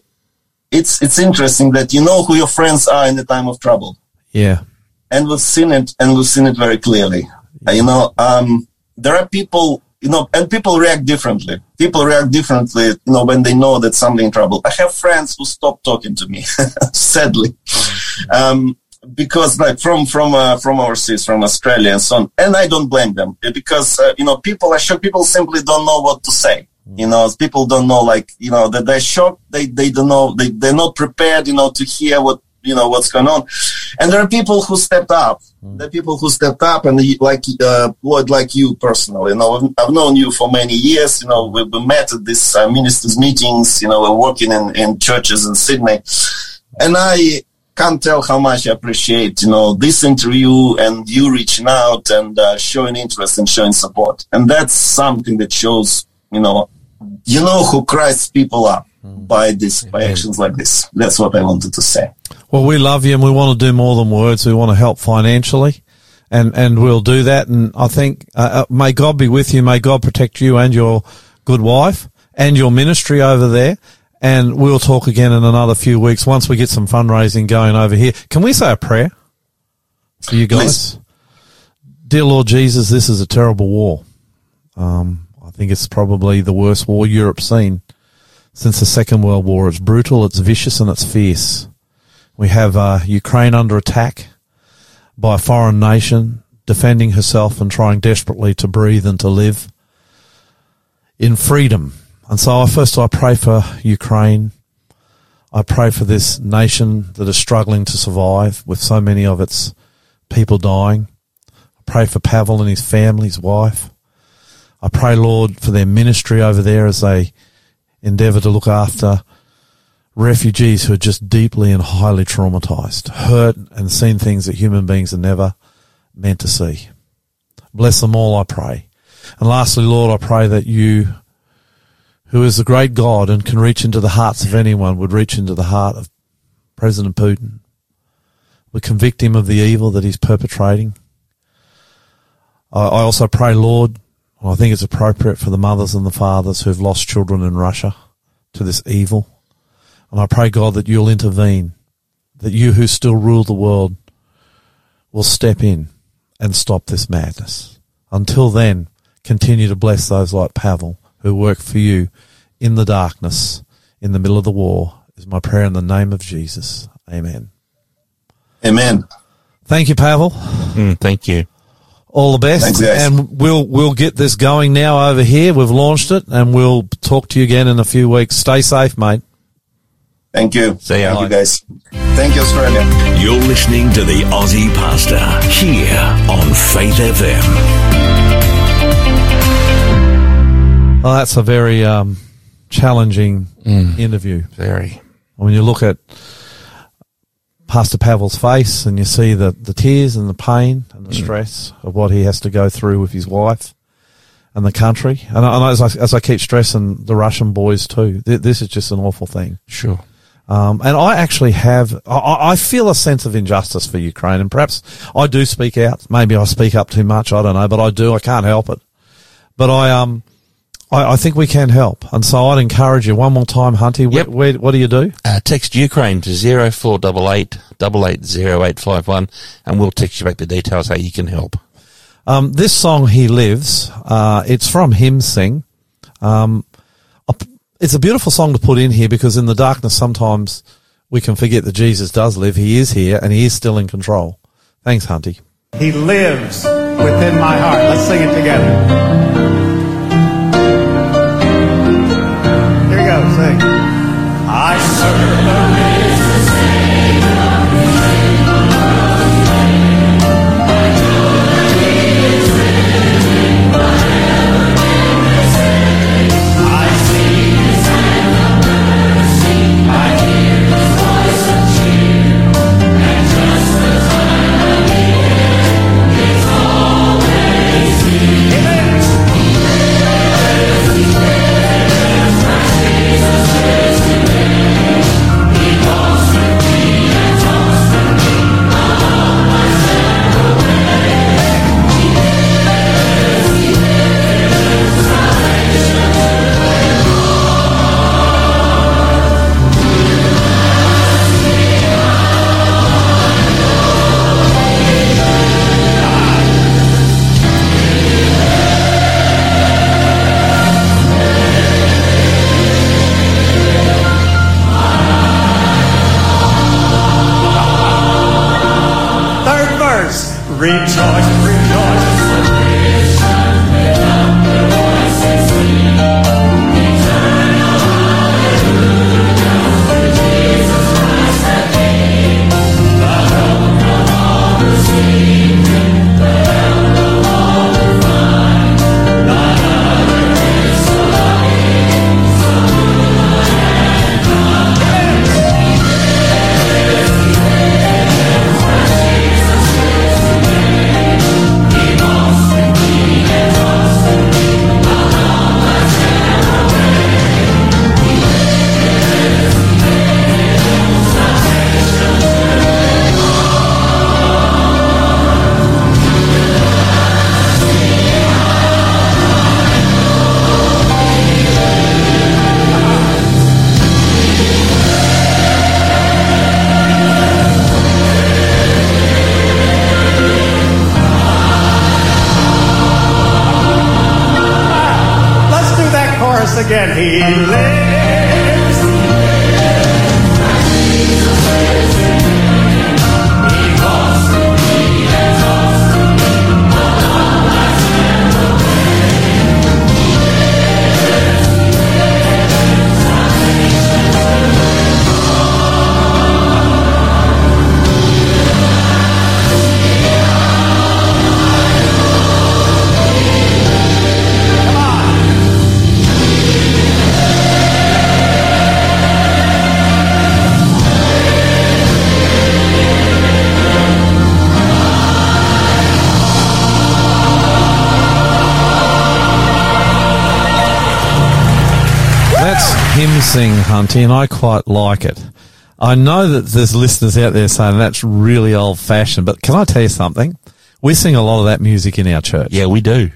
it's it's interesting that you know who your friends are in the time of trouble, Yeah. and we've seen it, and we've seen it very clearly. Uh, you know, um, there are people, you know, and people react differently. People react differently, you know, when they know that something in trouble. I have friends who stop talking to me, [LAUGHS] sadly, um, because like from from uh, from overseas, from Australia and so on. And I don't blame them because uh, you know people are shocked. People simply don't know what to say. You know, people don't know, like you know, that they're shocked. They they don't know. They they're not prepared. You know, to hear what you know what's going on. And there are people who stepped up. There are people who stepped up, and like uh, Lloyd, like you personally. You know, I've- I've known you for many years. You know, we, we met at these uh, ministers' meetings. You know, we're working in, in churches in Sydney, and I can't tell how much I appreciate, you know, this interview and you reaching out and uh, showing interest and showing support. And that's something that shows, you know, you know who Christ's people are by this, by actions like this. That's what I wanted to say. Well, we love you and we want to do more than words. We want to help financially and, and we'll do that. And I think, uh, uh, may God be with you. May God protect you and your good wife and your ministry over there. And we'll talk again in another few weeks once we get some fundraising going over here. Can we say a prayer for you guys? Dear Lord Jesus, this is a terrible war. Um, I think it's probably the worst war Europe's seen since the Second World War. It's brutal, it's vicious, and it's fierce. We have uh, Ukraine under attack by a foreign nation, defending herself and trying desperately to breathe and to live in freedom. And so, I first I pray for Ukraine. I pray for this nation that is struggling to survive with so many of its people dying. I pray for Pavel and his family, his wife. I pray, Lord, for their ministry over there as they endeavour to look after refugees who are just deeply and highly traumatized, hurt and seen things that human beings are never meant to see. Bless them all, I pray. And lastly, Lord, I pray that you, who is the great God and can reach into the hearts of anyone, would reach into the heart of President Putin, would convict him of the evil that he's perpetrating. I, I also pray, Lord, I think it's appropriate for the mothers and the fathers who've lost children in Russia to this evil. And I pray, God, that you'll intervene, that you who still rule the world will step in and stop this madness. Until then, continue to bless those like Pavel who work for you in the darkness, in the middle of the war, is my prayer in the name of Jesus. Amen. Amen. Thank you, Pavel. Mm, thank you. All the best, Thanks, guys. and we'll we'll get this going now over here. We've launched it, and we'll talk to you again in a few weeks. Stay safe, mate. Thank you. See ya. Thank you, guys. Thank you, Australia. You're listening to the Aussie Pastor here on Faith FM. Well, that's a very um, challenging interview. Very. When you look at Pastor Pavel's face and you see the, the tears and the pain and the stress of what he has to go through with his wife and the country, and, and as, I, as I keep stressing, the Russian boys too, th- this is just an awful thing. Sure. Um, and I actually have, I- I, feel a sense of injustice for Ukraine, and perhaps I do speak out. Maybe I speak up too much. I don't know, but I do. I can't help it. But I, um, I, I think we can help, and so I'd encourage you one more time, Hunty. Yep. Where, where, what do you do? Uh, text Ukraine to zero four double eight double eight zero eight five one, and we'll text you back the details how you can help. Um, this song, "He Lives," uh, it's from Hymn Sing. Um, it's a beautiful song to put in here because in the darkness, sometimes we can forget that Jesus does live. He is here and he is still in control. Thanks, Hunty. He lives within my heart. Let's sing it together. Here we go. Sing. I quite like it. I know that there's listeners out there saying that's really old fashioned, but can I tell you something? We sing a lot of that music in our church. Yeah, we do.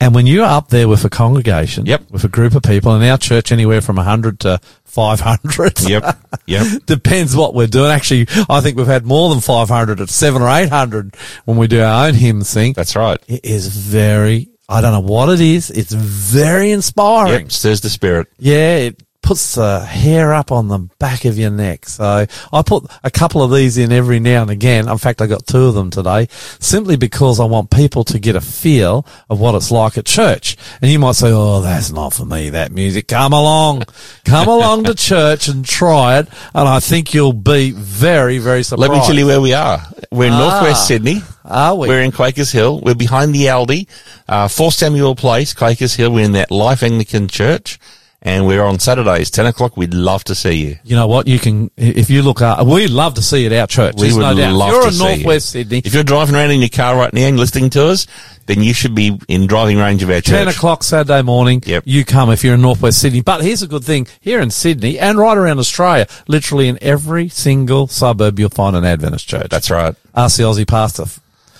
And when you're up there with a congregation, Yep. with a group of people, in our church anywhere from 100 to 500. Yep. Yep. [LAUGHS] Depends what we're doing. Actually, I think we've had more than 500 at seven or 800 when we do our own hymn sing. That's right. It is very, I don't know what it is. It's very inspiring. Yep. Stirs the spirit. Yeah, it puts the hair up on the back of your neck. So I put a couple of these in every now and again. In fact, I got two of them today simply because I want people to get a feel of what it's like at church. And you might say, Oh, that's not for me, that music. Come along, come along to [LAUGHS] church and try it. And I think you'll be very, very surprised. Let me tell you where we are. We're in Ah. northwest Sydney. Are we? We're in Quakers Hill. We're behind the Aldi, uh, 4 Samuel Place, Quakers Hill. We're in that Life Anglican Church. And we're on Saturdays, 10 o'clock. We'd love to see you. you know what? You can, if you look up, we'd love to see it at our church. We There's would no doubt. love if you're to in see you. northwest Sydney, If you're driving around in your car right now and listening to us, then you should be in driving range of our church. 10 o'clock Saturday morning, Yep. you come if you're in Northwest Sydney. But here's a good thing. Here in Sydney and right around Australia, literally in every single suburb, you'll find an Adventist church. That's right. Ask the Aussie pastor.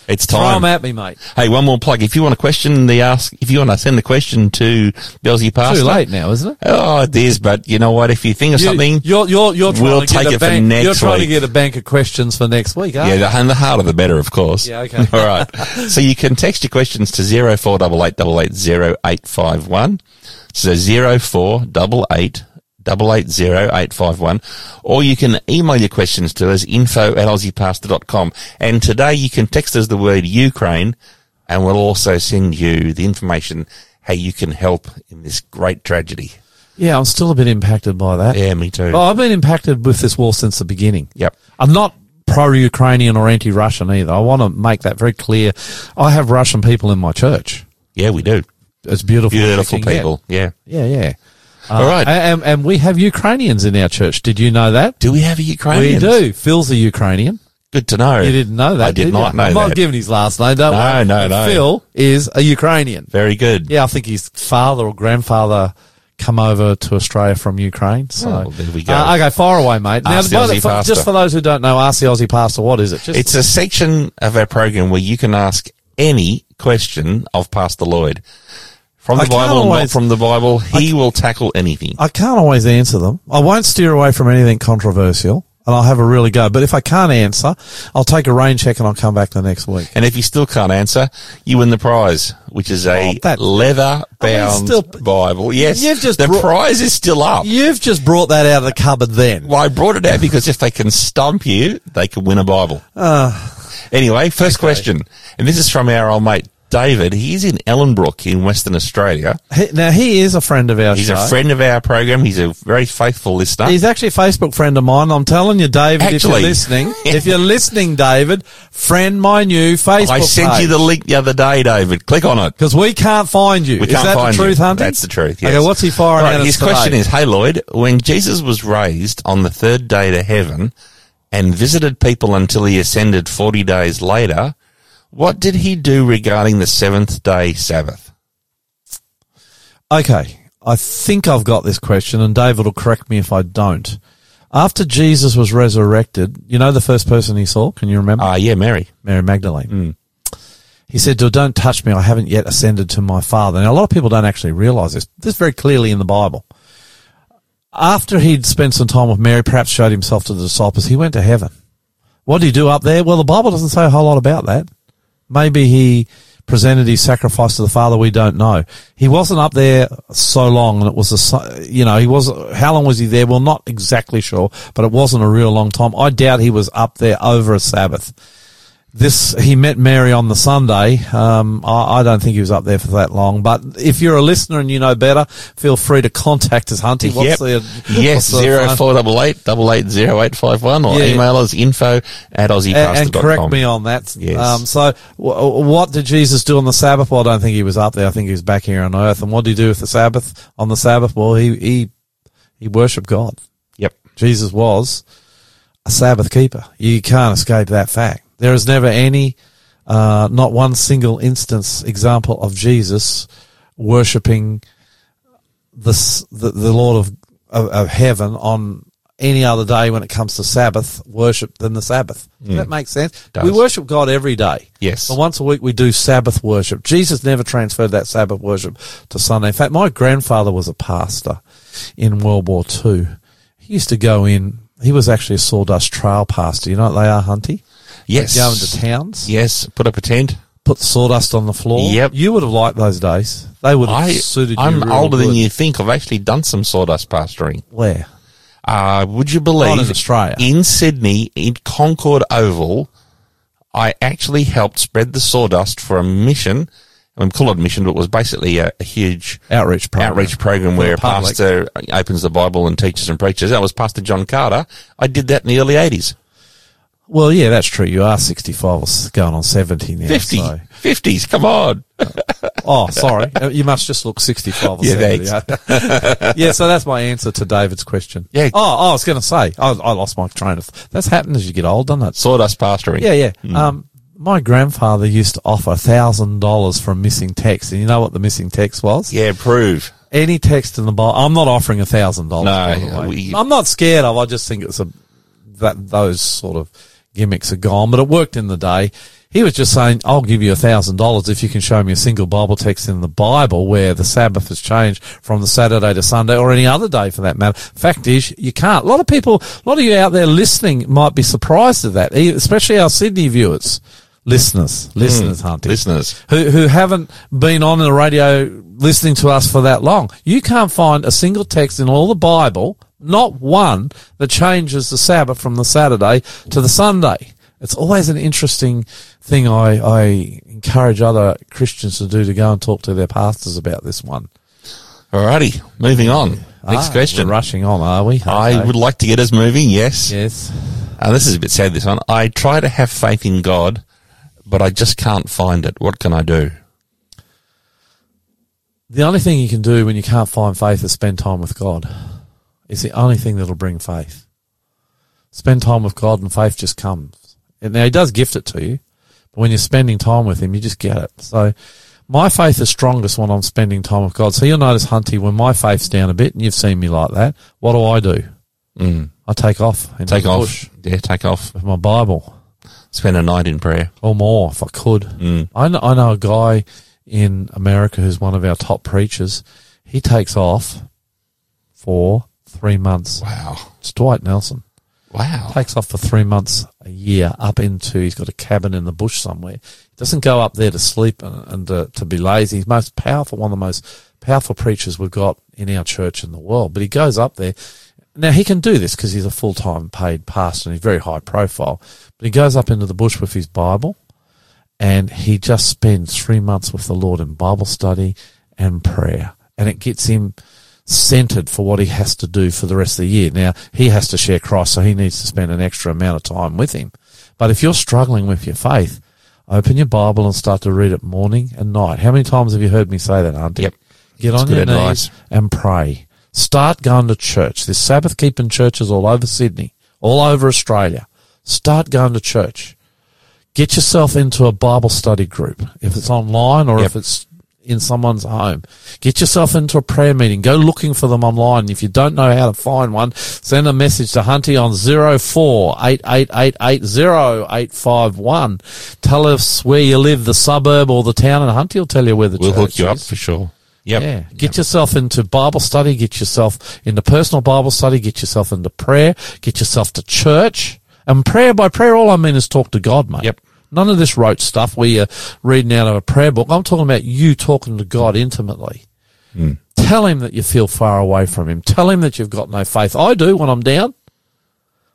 It's time. Throw them at me, mate. Hey, one more plug. If you want a question, the ask, if you want to send a question to the Aussie Pastor. Too late now, isn't it? Oh, it is, but you know what? If you think of something, You, are you're, you're trying we'll to get take a it for bank, next You're trying to get a bank of questions for next week, aren't yeah, you? the, and the harder the better, of course. Yeah, okay. [LAUGHS] All right. so you can text your questions to zero four double eight double eight zero eight five one. So zero four double eight double eight zero eight five one, or you can email your questions to us info at aussiepastor.com. And today you can text us the word Ukraine, and we'll also send you the information how you can help in this great tragedy. Yeah, I'm still a bit impacted by that. Yeah, me too. Oh, I've been impacted with this war since the beginning. Yep. I'm not pro-Ukrainian or anti-Russian either. I want to make that very clear. I have Russian people in my church. Yeah, we do. It's beautiful. Beautiful can get. people. Yeah. Yeah, yeah. All right. And, and we have Ukrainians in our church. Did you know that? do we have a Ukrainian? We do. Phil's a Ukrainian. Good to know. You didn't know that. I did, did not you? know I'm that. not giving his last name. Don't No, worry. no, no. Phil is a Ukrainian. Very good. Yeah, I think his father or grandfather come over to Australia from Ukraine. So Oh, there we go. Uh, okay, far away, mate. Now, the- for- just for those who don't know, ask the Aussie Pastor. What is it? Just It's a section of our program where you can ask any question of Pastor Lloyd. From the I Bible, not from the Bible, he will tackle anything. I can't always answer them. I won't steer away from anything controversial, and I'll have a really go. But if I can't answer, I'll take a rain check and I'll come back the next week. And if you still can't answer, you win the prize, which is a Oh, that- leather bound still- Bible. Yes, You've just the brought- prize is still up. You've just brought that out of the cupboard then. Well, I brought it out because if they can stump you, they can win a Bible. Ah. anyway, first question, and this is from our old mate David. He's in Ellenbrook in Western Australia. He- Now, he is a friend of ours. He's a friend of our program. He's a very faithful listener. He's actually a Facebook friend of mine. I'm telling you, David, actually, if you're listening, [LAUGHS] if you're listening, David, friend my new Facebook I sent you the link the other day, David. Click on it. because we can't find you. We is that the truth, you. Hunting? That's the truth. Yes. Okay, what's he firing Right, at us His today? question is, "Hey Lloyd, when Jesus was raised on the third day to heaven and visited people until he ascended forty days later, what did he do regarding the seventh day Sabbath?" Okay, I think I've got this question, and David will correct me if I don't. After Jesus was resurrected, you know the first person he saw? Can you remember? Ah, yeah, Mary. Mary Magdalene. He said don't touch me. I haven't yet ascended to my father. Now, a lot of people don't actually realize this. This is very clearly in the Bible. After he'd spent some time with Mary, perhaps showed himself to the disciples, he went to heaven. What did he do up there? Well, the Bible doesn't say a whole lot about that. Maybe he presented his sacrifice to the Father. We don't know. He wasn't up there so long, and it was a, you know, he was. How long was he there? Well, not exactly sure, but it wasn't a real long time. I doubt he was up there over a Sabbath. This he met Mary on the Sunday. Um, I, I don't think he was up there for that long. But if you're a listener and you know better, feel free to contact us, Hunty. What's yep. the yes, the four double eight double eight zero eight five one, or Yeah. email us info at and, and correct me on that. Yes. Um, so, w- what did Jesus do on the Sabbath? Well, I don't think he was up there. I think he was back here on earth. And what did he do with the Sabbath on the Sabbath? Well, he he he worshipped God. Yep. Jesus was a Sabbath keeper. You can't escape that fact. There is never any, uh, not one single instance example of Jesus worshipping the the, the Lord of, of of heaven on any other day when it comes to Sabbath worship than the Sabbath. Does that make sense? Does. We worship God every day. Yes. But once a week we do Sabbath worship. Jesus never transferred that Sabbath worship to Sunday. In fact, my grandfather was a pastor in World War Two. He used to go in. He was actually a sawdust trail pastor. You know what they are, Hunty? Yes. Go into towns, Yes. Put up a tent. put the sawdust on the floor. Yep. You would have liked those days. They would have I, suited you. I'm older than you think. I've actually done some sawdust pastoring. Where? Uh, would you believe in Australia. in Sydney, in Concord Oval, I actually helped spread the sawdust for a mission. I'm call it a mission, but it was basically a, a huge Outreach program. outreach program where a pastor opens the Bible and teaches and preaches. That was Pastor John Carter. I did that in the early 80s. Well, yeah, that's true. You are 65 or going on 70 now. 50. so- 50s, come on. [LAUGHS] Oh, sorry. Uh, You must just look 65 or Yeah, 70. [LAUGHS] yeah, so that's my answer to David's question. Yeah. Oh, oh, I was going to say, I, I lost my train of, that's happened as you get old, doesn't it? Sawdust pastoring. Yeah, yeah. Um, my grandfather used to offer thousand dollars for a missing text, and you know what the missing text was? Yeah, prove. Any text in the Bible. I'm not offering a thousand No, dollars. we- I'm not scared of. I just think it's a that those sort of gimmicks are gone. But it worked in the day. He was just saying, "I'll give you a thousand dollars if you can show me a single Bible text in the Bible where the Sabbath has changed from the Saturday to Sunday or any other day for that matter." Fact is, you can't. A lot of people, a lot of you out there listening might be surprised at that, especially our Sydney viewers. listeners, listeners, Hmm. Hunty, Listeners. who who haven't been on the radio listening to us for that long. You can't find a single text in all the Bible, not one, that changes the Sabbath from the Saturday to the Sunday. It's always an interesting thing. I, I encourage other Christians to do to go and talk to their pastors about this one. Alrighty, moving on. Next Ah, question. We're rushing on, are we? I would like to get us moving, yes. Yes. Uh, this is a bit sad, this one. I try to have faith in God, but I just can't find it. What can I do? The only thing you can do when you can't find faith is spend time with God. It's the only thing that'll bring faith. Spend time with God and faith just comes. And now he does gift it to you, but when you're spending time with him, you just get it. So my faith is strongest when I'm spending time with God. So you'll notice, Hunty, when my faith's down a bit, and you've seen me like that, what do I do? Mm. I take off. into Take off. bush Yeah, take off. with my Bible. Spend a night in prayer. or more if I could. Mm. I, know, I know a guy in America who's one of our top preachers. He takes off for three months. Wow. It's Dwight Nelson. Wow. Takes off for three months a year up into, he's got a cabin in the bush somewhere. He doesn't go up there to sleep and, and uh, to be lazy. He's most powerful, one of the most powerful preachers we've got in our church in the world. But he goes up there. Now he can do this because he's a full-time paid pastor and he's very high profile. But he goes up into the bush with his Bible and he just spends three months with the Lord in Bible study and prayer. And it gets him centered for what he has to do for the rest of the year. Now, he has to share Christ, so he needs to spend an extra amount of time with him. But if you're struggling with your faith, open your Bible and start to read it morning and night. How many times have you heard me say that, Hunty? Yep. Get That's on your advice. knees and pray. Start going to church. There's Sabbath keeping churches all over Sydney, all over Australia. Start going to church. Get yourself into a Bible study group. If it's online or Yep. if it's in someone's home. Get yourself into a prayer meeting. Go looking for them online. If you don't know how to find one, send a message to Hunty on 0488880851. Tell us where you live, the suburb or the town, and Hunty will tell you where the We'll hook you up for sure. Yep. Yeah. Get yourself into Bible study, get yourself into personal Bible study, get yourself into prayer, get yourself to church. And prayer, by prayer, all I mean is talk to God, mate. Yep. None of this rote stuff where you're reading out of a prayer book. I'm talking about you talking to God intimately. Hmm. Tell him that you feel far away from him. Tell him that you've got no faith. I do when I'm down.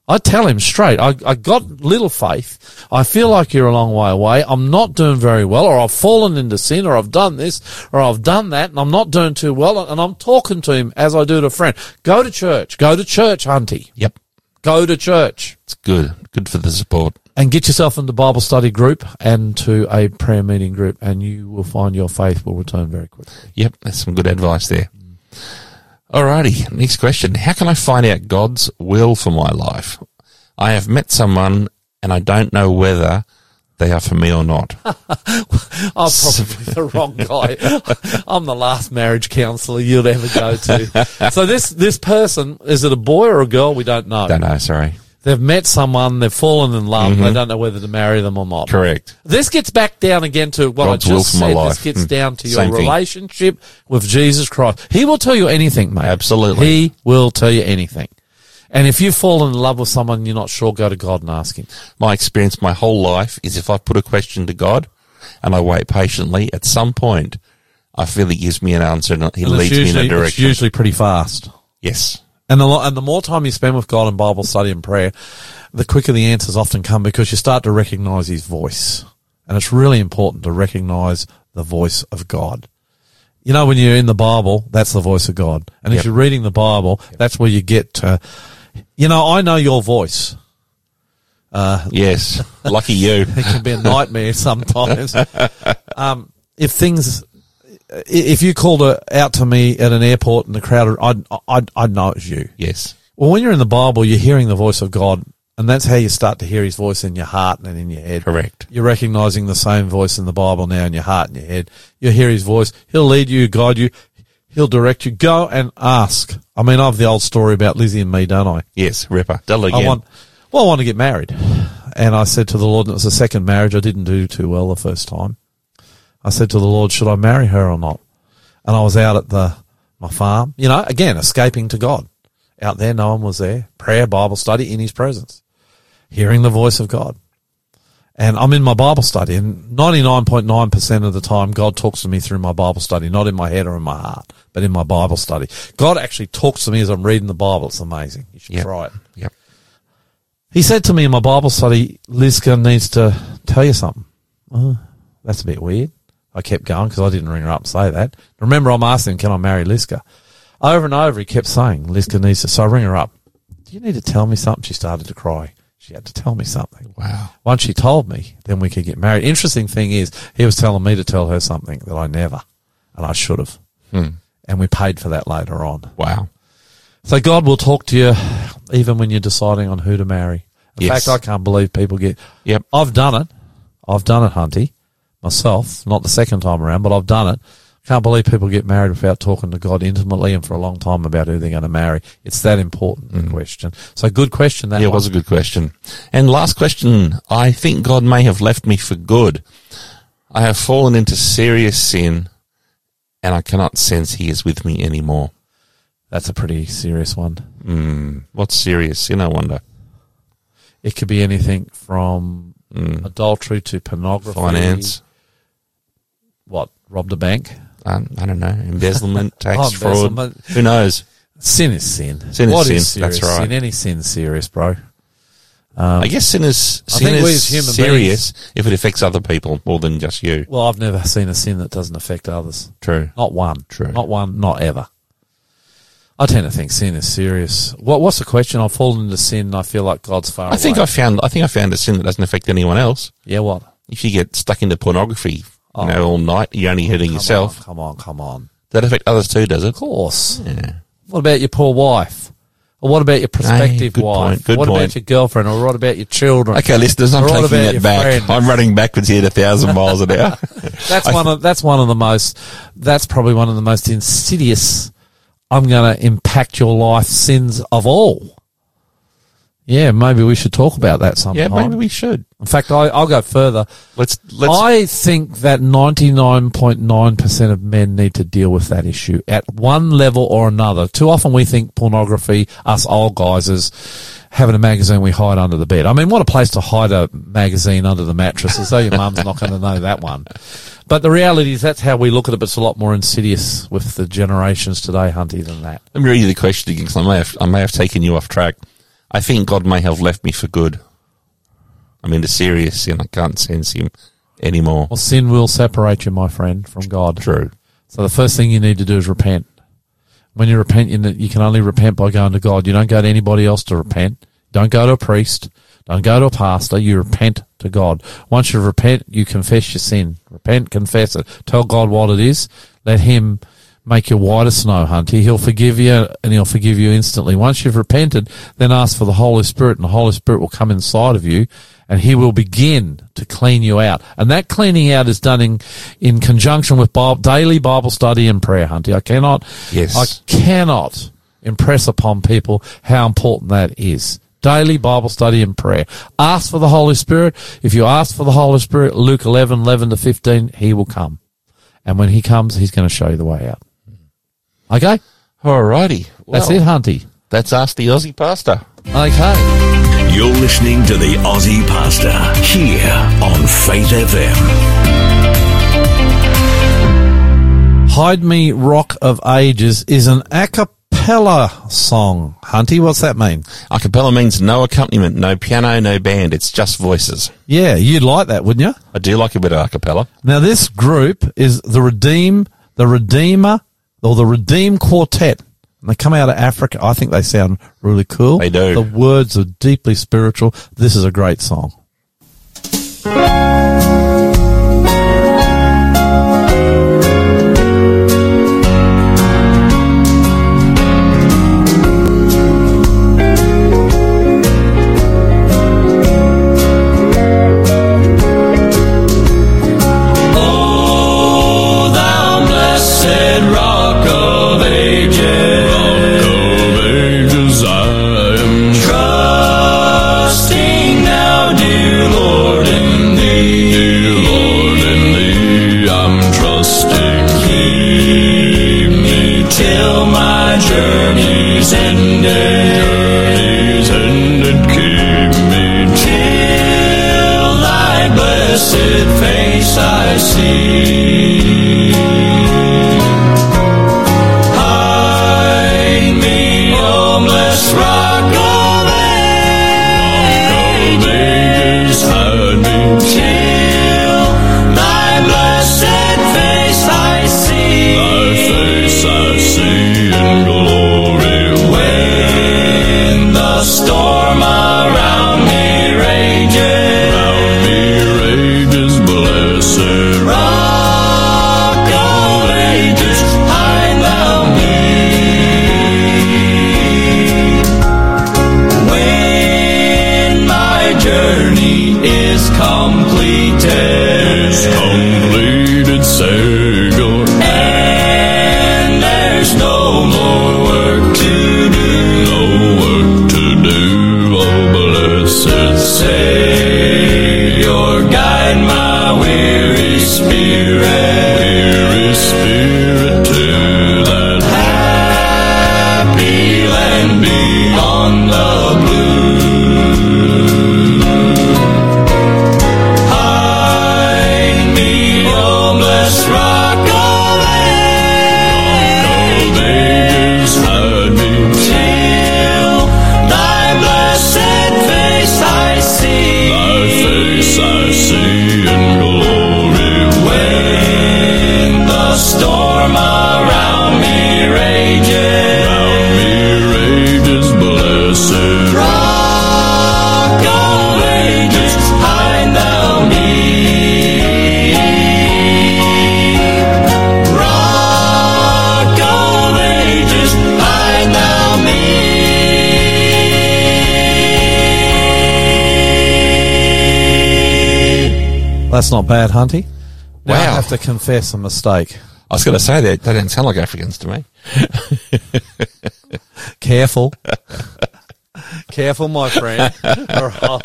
I tell him straight, I, I got little faith. I feel like you're a long way away. I'm not doing very well, or I've fallen into sin, or I've done this, or I've done that, and I'm not doing too well. And I'm talking to him as I do to a friend. Go to church. Go to church, Hunty. Yep. Go to church. It's good. Good for the support. And get yourself into Bible study group and to a prayer meeting group, and you will find your faith will return very quickly. Yep. That's some good advice there. Alrighty. Next question. How can I find out God's will for my life? I have met someone and I don't know whether they are for me or not. [LAUGHS] I'm probably [LAUGHS] the wrong guy. [LAUGHS] I'm the last marriage counsellor you'd ever go to. So this this person is it a boy or a girl? We don't know. don't know. Sorry. They've met someone, they've fallen in love, they don't know whether to marry them or not. Correct. This gets back down again to what God's I just said. This gets Hmm. down to your Same thing. relationship with Jesus Christ. He will tell you anything, mate. Absolutely. He will tell you anything. And if you've fallen in love with someone you're not sure, go to God and ask him. My experience my whole life is if I put a question to God and I wait patiently, at some point I feel He gives me an answer and He And it's leads me in usually, a it's direction. usually pretty fast. yes. And the, and the more time you spend with God in Bible study and prayer, the quicker the answers often come because you start to recognize His voice. And it's really important to recognize the voice of God. You know, when you're in the Bible, that's the voice of God. And if you're reading the Bible, that's where you get to, you know, I know your voice. Yes. Lucky you. [LAUGHS] It can be a nightmare sometimes. [LAUGHS] um, if things, if you called out to me at an airport in the crowd, I'd, I'd, I'd know it was you. Yes. Well, when you're in the Bible, you're hearing the voice of God, and that's how you start to hear His voice in your heart and in your head. Correct. You're recognizing the same voice in the Bible now in your heart and your head. You hear His voice. He'll lead you, guide you. He'll direct you. Go and ask. I mean, I have the old story about Lizzie and me, don't I? Yes. Ripper. Tell again. I want, well, I want to get married. And I said to the Lord, and it was the second marriage. I didn't do too well the first time. I said to the Lord, should I marry her or not? And I was out at the, my farm, you know, again, escaping to God. Out there, no one was there. Prayer, Bible study in his presence. Hearing the voice of God. and I'm in my Bible study, and 99.9% of the time, God talks to me through my Bible study, not in my head or in my heart, but in my Bible study. God actually talks to me as I'm reading the Bible. It's amazing. You should Yep. try it. Yep. He said to me in my Bible study, Liska needs to tell you something. Oh, that's a bit weird. I kept going because I didn't ring her up and say that. Remember, I'm asking, can I marry Liska? Over and over, he kept saying, Liska needs to. So I ring her up. Do you need to tell me something? She started to cry. She had to tell me something. Wow. Once she told me, then we could get married. Interesting thing is, he was telling me to tell her something that I never, and I should have. Hmm. And we paid for that later on. Wow. So God will talk to you even when you're deciding on who to marry. In Yes. fact, I can't believe people get. Yep. I've done it. I've done it, Hunty, myself. Not the second time around, but I've done it. I Can't believe people get married without talking to God intimately and for a long time about who they're going to marry. It's that important the question. So good question. That Mm. Yeah, one. was a good question. And last question. I think God may have left me for good. I have fallen into serious sin and I cannot sense he is with me anymore. That's a pretty serious one. Hmm. What's serious sin, I wonder? It could be anything from adultery to pornography. Finance? What? Robbed a bank? I, I don't know. Embezzlement, [LAUGHS] oh, tax Oh, fraud. embezzlement. Who knows? Sin is sin. Sin is What sin, serious that's right. Sin? Any sin serious, bro. I guess sin is, I sin think we is as human serious if it affects other people more than just you. Well, I've never seen a sin that doesn't affect others. True. Not one. True. Not one. Not ever. I tend to think sin is serious. What What's the question? I've fallen into sin. and I feel like God's far I think away. I found, I think I found a sin that doesn't affect anyone else. yeah. What? If you get stuck into pornography, Oh. you know, all night, you're only hurting Come yourself. On, come on. Come on. That affect others too, does it? Of course. Yeah. What about your poor wife? Or what about your prospective good wife? point, good what point. about your girlfriend? Or what about your children? Okay, listeners, I'm Or taking that back. friend? I'm running backwards here at a thousand miles an hour. [LAUGHS] That's one of that's one of the most. That's probably one of the most insidious. I'm going to impact your life sins of all. Yeah, maybe we should talk about that sometime. yeah, maybe we should. In fact, I, I'll go further. Let's let's. I think that 99.9% of men need to deal with that issue at one level or another. Too often we think pornography, us old guys, is having a magazine we hide under the bed. I mean, what a place to hide a magazine under the mattress, as though your mum's not going to know that one. But the reality is that's how we look at it, but it's a lot more insidious with the generations today, Hunty, than that. let me read you the question again because I may have I may have taken you off track. I think God may have left me for good. I'm into serious sin. I can't sense Him anymore. Well, sin will separate you, my friend, from God. True. So the first thing you need to do is repent. When you repent, you, you can only repent by going to God. You don't go to anybody else to repent. Don't go to a priest. Don't go to a pastor. You repent to God. Once you repent, you confess your sin. Repent, confess it. Tell God what it is. Let Him make your white as snow, Hunty. He'll forgive you and He'll forgive you instantly. Once you've repented, then ask for the Holy Spirit and the Holy Spirit will come inside of you and He will begin to clean you out. And that cleaning out is done in, in conjunction with Bible, daily Bible study and prayer, Hunty. I cannot, Yes. I cannot impress upon people how important that is. Daily Bible study and prayer. Ask for the Holy Spirit. If you ask for the Holy Spirit, Luke 11, 11 to 15, He will come. And when He comes, He's going to show you the way out. Okay? Alrighty. That's Well, it, Hunty. That's us, the Aussie Pastor. Okay. You're listening to the Aussie Pastor here on Faith FM. Hide Me Rock of Ages is an a cappella song. Hunty, what's that mean? A cappella means no accompaniment, no piano, no band. It's just voices. Yeah, you'd like that, wouldn't you? I do like a bit of a cappella. Now, this group is the Redeem, the Redeemer, or the Redeem Quartet. And they come out of Africa. I think they sound really cool. They do. The words are deeply spiritual. This is a great song. O thou blessed rock of ages, I am trusting now, dear Lord, in thee. Dear Lord, in thee I'm trusting. Keep me till my journey's ended. Journey's ended, keep me till thy blessed face I see. That's not bad, Hunty. Now I have to confess a mistake. I was going to say that they don't sound like Africans to me. [LAUGHS] Careful. [LAUGHS] Careful, my friend. [LAUGHS] Or I'll,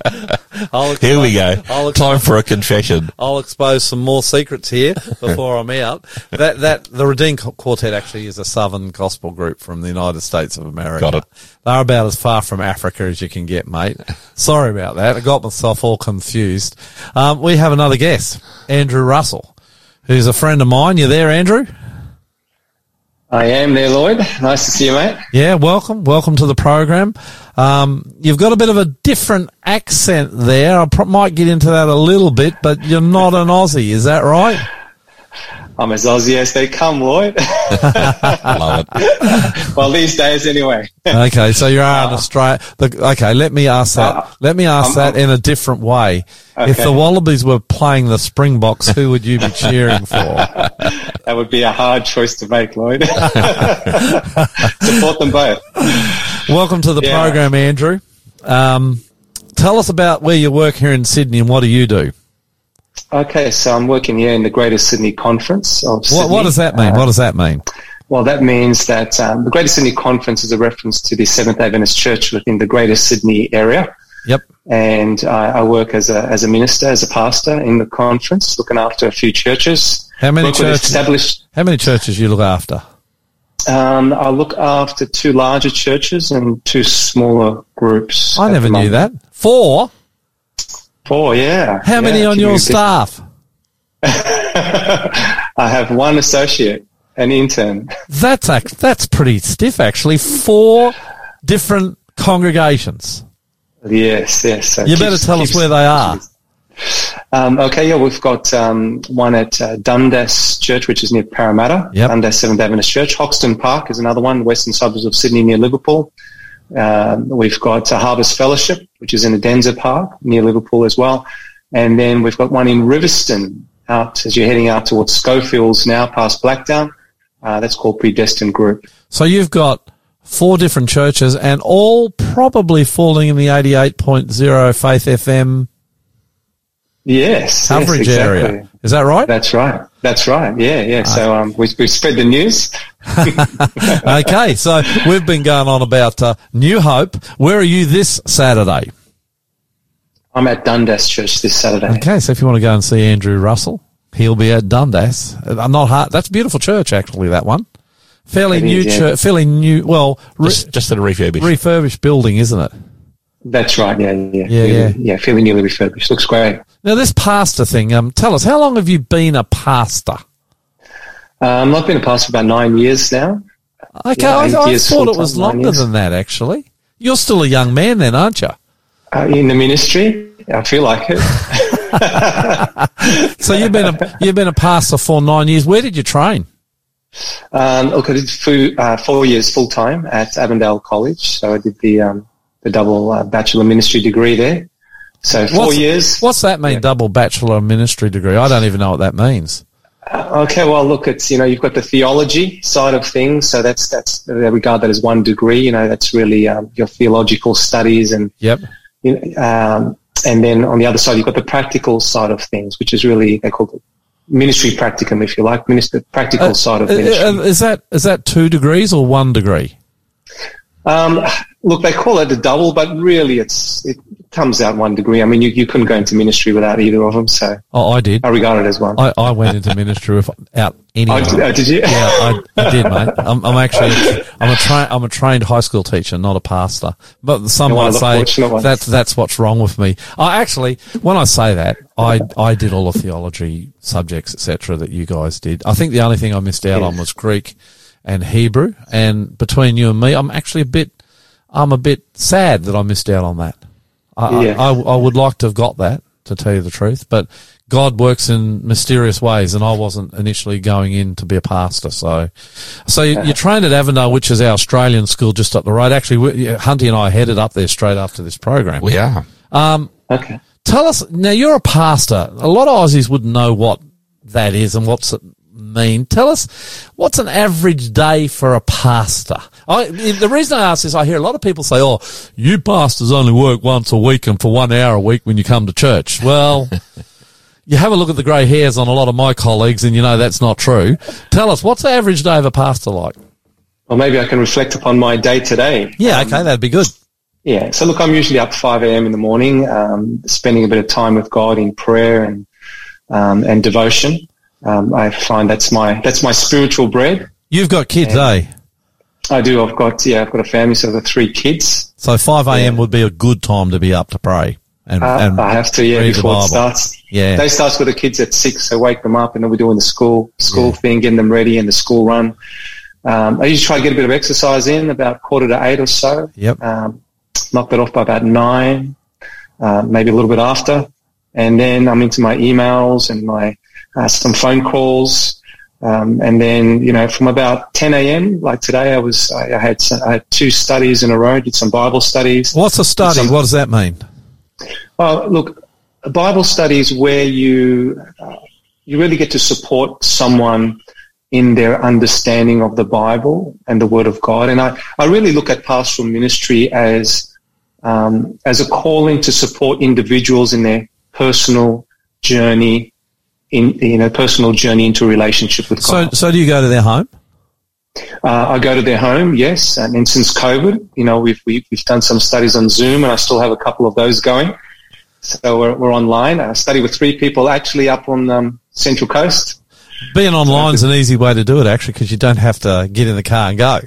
[LAUGHS] I'll Here we go. I'll, Time for a confession. I'll expose some more secrets here before I'm out. That that the Redeemed Quartet actually is a Southern gospel group from the United States of America. Got it. They're about as far from Africa as you can get, mate. Sorry about that. I got myself all confused. Um, we have another guest, Andrew Russell, who's a friend of mine. You there, Andrew? I am there, Lloyd. Nice to see you, mate. Yeah, welcome. Welcome to the program. Um, you've got a bit of a different accent there. I pro- might get into that a little bit, but you're not an Aussie, is that right? I'm as Aussie as they come, Lloyd. [LAUGHS] Love it. [LAUGHS] well, these days, anyway. Okay, so you are an Australia. The, okay, let me ask that. Uh, let me ask that in a different way. If the Wallabies were playing the Springboks, who would you be [LAUGHS] cheering for? That would be a hard choice to make, Lloyd. Support them both. Welcome to the Yeah. program, Andrew. Um, tell us about where you work here in Sydney and what do you do? Okay, so I'm working here in the Greater Sydney Conference of What, Sydney. what does that mean? Uh, what does that mean? Well, that means that um, the Greater Sydney Conference is a reference to the Seventh Day Adventist Church within the Greater Sydney area. Yep. And I I work as a, as a minister, as a pastor in the conference, looking after a few churches. How many churches? Established How many churches you look after? Um, I look after two larger churches and two smaller groups. I never knew that. Four? Four, yeah. How many on your staff? [LAUGHS] I have one associate, an intern. That's ac- that's pretty stiff, actually. Four different congregations. Yes, yes. So You better keeps- tell us where they are. Um, okay, yeah, we've got um, one at uh, Dundas Church, which is near Parramatta. Yep. Dundas Seventh Adventist Church. Hoxton Park is another one, western suburbs of Sydney near Liverpool. Um, we've got uh, Harvest Fellowship, which is in Edensor Park near Liverpool as well. And then we've got one in Riverstone, out as you're heading out towards Schofields now, past Blacktown. Uh, that's called Predestined Group. So you've got four different churches and all probably falling in the 88.0 Faith FM Yes, coverage yes, area. Is that right? That's right. That's right. Yeah, yeah. So um, we we spread the news. [LAUGHS] okay, so we've been going on about uh, New Hope. Where are you this Saturday? I'm at Dundas Church this Saturday. Okay, so if you want to go and see Andrew Russell, he'll be at Dundas. Uh, not hard. That's a beautiful church, actually. That one, fairly It new is, yeah. church, fairly new. Well, re- Just, just at a refurbish. refurbished building, isn't it? That's right. Yeah, yeah, Yeah, yeah. yeah. Fairly newly refurbished. Looks great. Now, this pastor thing, um, tell us, how long have you been a pastor? Um, I've been a pastor for about nine years now. Okay, Yeah, I, I thought it was longer than that, actually. You're still a young man then, aren't you? Uh, in the ministry, I feel like it. [LAUGHS] So you've been a, you've been a pastor for nine years. Where did you train? Um, look, I did four, uh, four years full time at Avondale College. So I did the um, the double uh, bachelor ministry degree there. So four What's- years. What's that mean, double bachelor of ministry degree? I don't even know what that means. Uh, okay, well, look, it's you know you've got the theology side of things, so that's that's they regard that as one degree. You know, that's really um, your theological studies, and Yep. you know, um, and then on the other side you've got the practical side of things, which is really they call it ministry practicum, if you like, minister practical side of Uh, ministry. uh, is that is that two degrees or one degree? Um, look, they call it a double, but really it's it comes out one degree. I mean, you, you couldn't go into ministry without either of them, so Oh, I did. I regard it as one. I, I went into ministry without any. Oh, did, oh, did you? Yeah, I, I did, mate. [LAUGHS] I'm, I'm actually I'm a tra- I'm a trained high school teacher, not a pastor. But some might say that's that's what's wrong with me. I actually, when I say that, I I did all the theology subjects, etc. That you guys did. I think the only thing I missed out Yeah. on was Greek and Hebrew. And between you and me, I'm actually a bit I'm a bit sad that I missed out on that. I, Yeah. I, I, I would like to have got that, to tell you the truth, but God works in mysterious ways, and I wasn't initially going in to be a pastor. So, so you, you uh-huh. trained at Avondale, which is our Australian school just up the road. Actually, we, Hunty and I headed up there straight after this program. We are. Um, okay. Tell us now. You're a pastor. A lot of Aussies wouldn't know what that is and what's it mean. Tell us what's an average day for a pastor. I, the reason I ask is I hear a lot of people say, "Oh, you pastors only work once a week and for one hour a week when you come to church." Well. [LAUGHS] You have a look at the grey hairs on a lot of my colleagues, and you know that's not true. Tell us, what's the average day of a pastor like? Well, maybe I can reflect upon my day today. Yeah, okay, that'd be good. Yeah. So look, I'm usually up 5 a.m. in the morning, um, spending a bit of time with God in prayer and, um, and devotion. Um, I find that's my, that's my spiritual bread. You've got kids, eh? I do. I've got, yeah, I've got a family, so I've got three kids. So 5 a.m. would be a good time to be up to pray. And, Uh, and I have to, yeah, before it starts. Yeah. They starts with the kids at six, so wake them up, and then we're doing the school school Yeah. thing, getting them ready, and the school run. Um, I usually try to get a bit of exercise in about quarter to eight or so. Yep. Um, knock that off by about nine, uh, maybe a little bit after, and then I'm into my emails and my uh, some phone calls. Um, and then, you know, from about 10 a.m., like today, I was, I, I had, some, I had two studies in a row, did some Bible studies. What's a study? Some- what does that mean? Well, look, a Bible study is where you uh, you really get to support someone in their understanding of the Bible and the Word of God. And I, I really look at pastoral ministry as um, as a calling to support individuals in their personal journey in you know personal journey into a relationship with So, God. so do you go to their home? Uh, I go to their home, yes, and, and since COVID, you know, we've, we've we've done some studies on Zoom, and I still have a couple of those going. So we're, we're online. I study with three people actually up on um, Central Coast. Being online is an easy way to do it, actually, because you don't have to get in the car and go.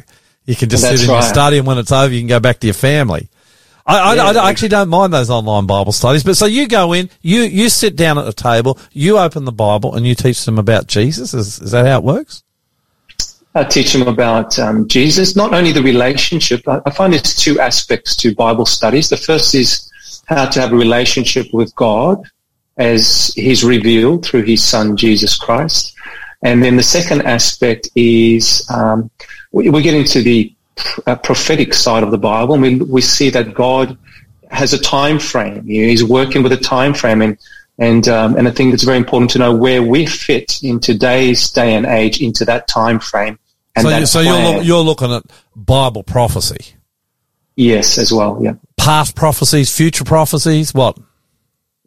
You can just That's sit in your study, and when it's over, you can go back to your family. I, I, I, I actually don't mind those online Bible studies, but so you go in, you you sit down at the table, you open the Bible, and you teach them about Jesus. Is, is that how it works? I teach them about um, Jesus, not only the relationship. I, I find there's two aspects to Bible studies. The first is how to have a relationship with God as He's revealed through His Son Jesus Christ, and then the second aspect is um, we, we get into the uh, prophetic side of the Bible, and we we see that God has a time frame. You know, he's working with a time frame, and and um, and I think it's very important to know where we fit in today's day and age into that time frame. And so you, so you're, look, you're looking at Bible prophecy, yes, as well. Yeah, past prophecies, future prophecies. What?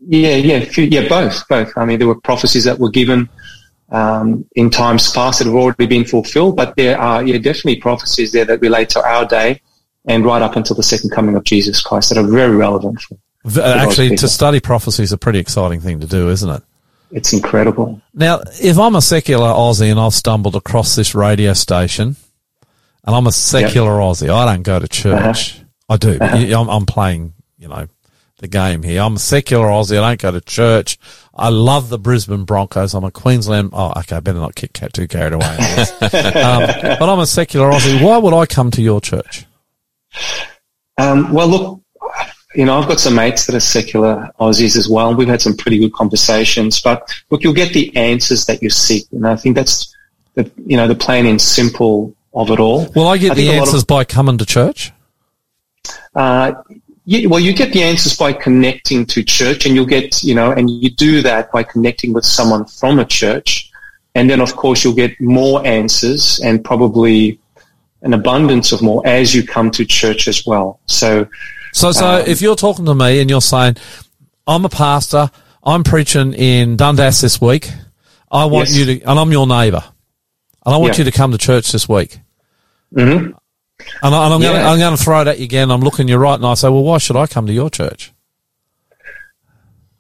yeah, yeah, few- yeah. Both, both. I mean, there were prophecies that were given um, in times past that have already been fulfilled, but there are yeah, definitely prophecies there that relate to our day and right up until the second coming of Jesus Christ that are very relevant. For, Actually, to study prophecy is a pretty exciting thing to do, isn't it? it's incredible. Now, if I'm a secular Aussie and I've stumbled across this radio station, and I'm a secular Aussie, I don't go to church. I do. I'm, I'm playing, you know, the game here. I'm a secular Aussie. I don't go to church. I love the Brisbane Broncos. I'm a Queensland. Oh, okay. I better not kick cat too carried away. [LAUGHS] um, but I'm a secular Aussie. Why would I come to your church? Um, well, look, you know, I've got some mates that are secular Aussies as well. We've had some pretty good conversations, but look, you'll get the answers that you seek. And I think that's the, you know, the plain and simple of it all. Well, I get I the think a lot of- answers by coming to church. Uh, you, well, you get the answers by connecting to church, and you'll get, you know, and you do that by connecting with someone from a church, and then of course you'll get more answers and probably an abundance of more as you come to church as well. So, So, so Um, if you're talking to me and you're saying, I'm a pastor, I'm preaching in Dundas this week, I want Yes. you to, and I'm your neighbour, and I want Yeah. you to come to church this week. mhm. And, I, and I'm going to Yeah. Going to throw it at you again. I'm looking you right, and I say, well, why should I come to your church?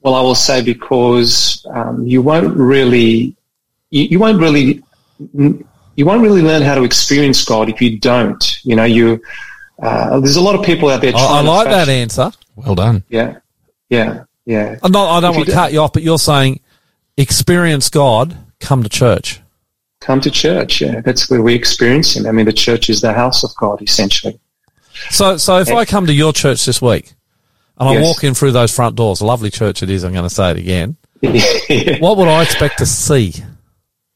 well, I will say because um, you won't really, you, you won't really, you won't really learn how to experience God if you don't. You know, you. Uh, there's a lot of people out there. I, I trying to like that answer. Well done. Yeah, yeah, yeah. I'm not, I don't If want to do- cut you off, but you're saying, experience God, come to church. Come to church. Yeah, that's where we experience Him. I mean, the church is the house of God, essentially. So, so if I come to your church this week, and I Yes. walk in through those front doors, a lovely church it is. I'm going to say it again. [LAUGHS] What would I expect to see?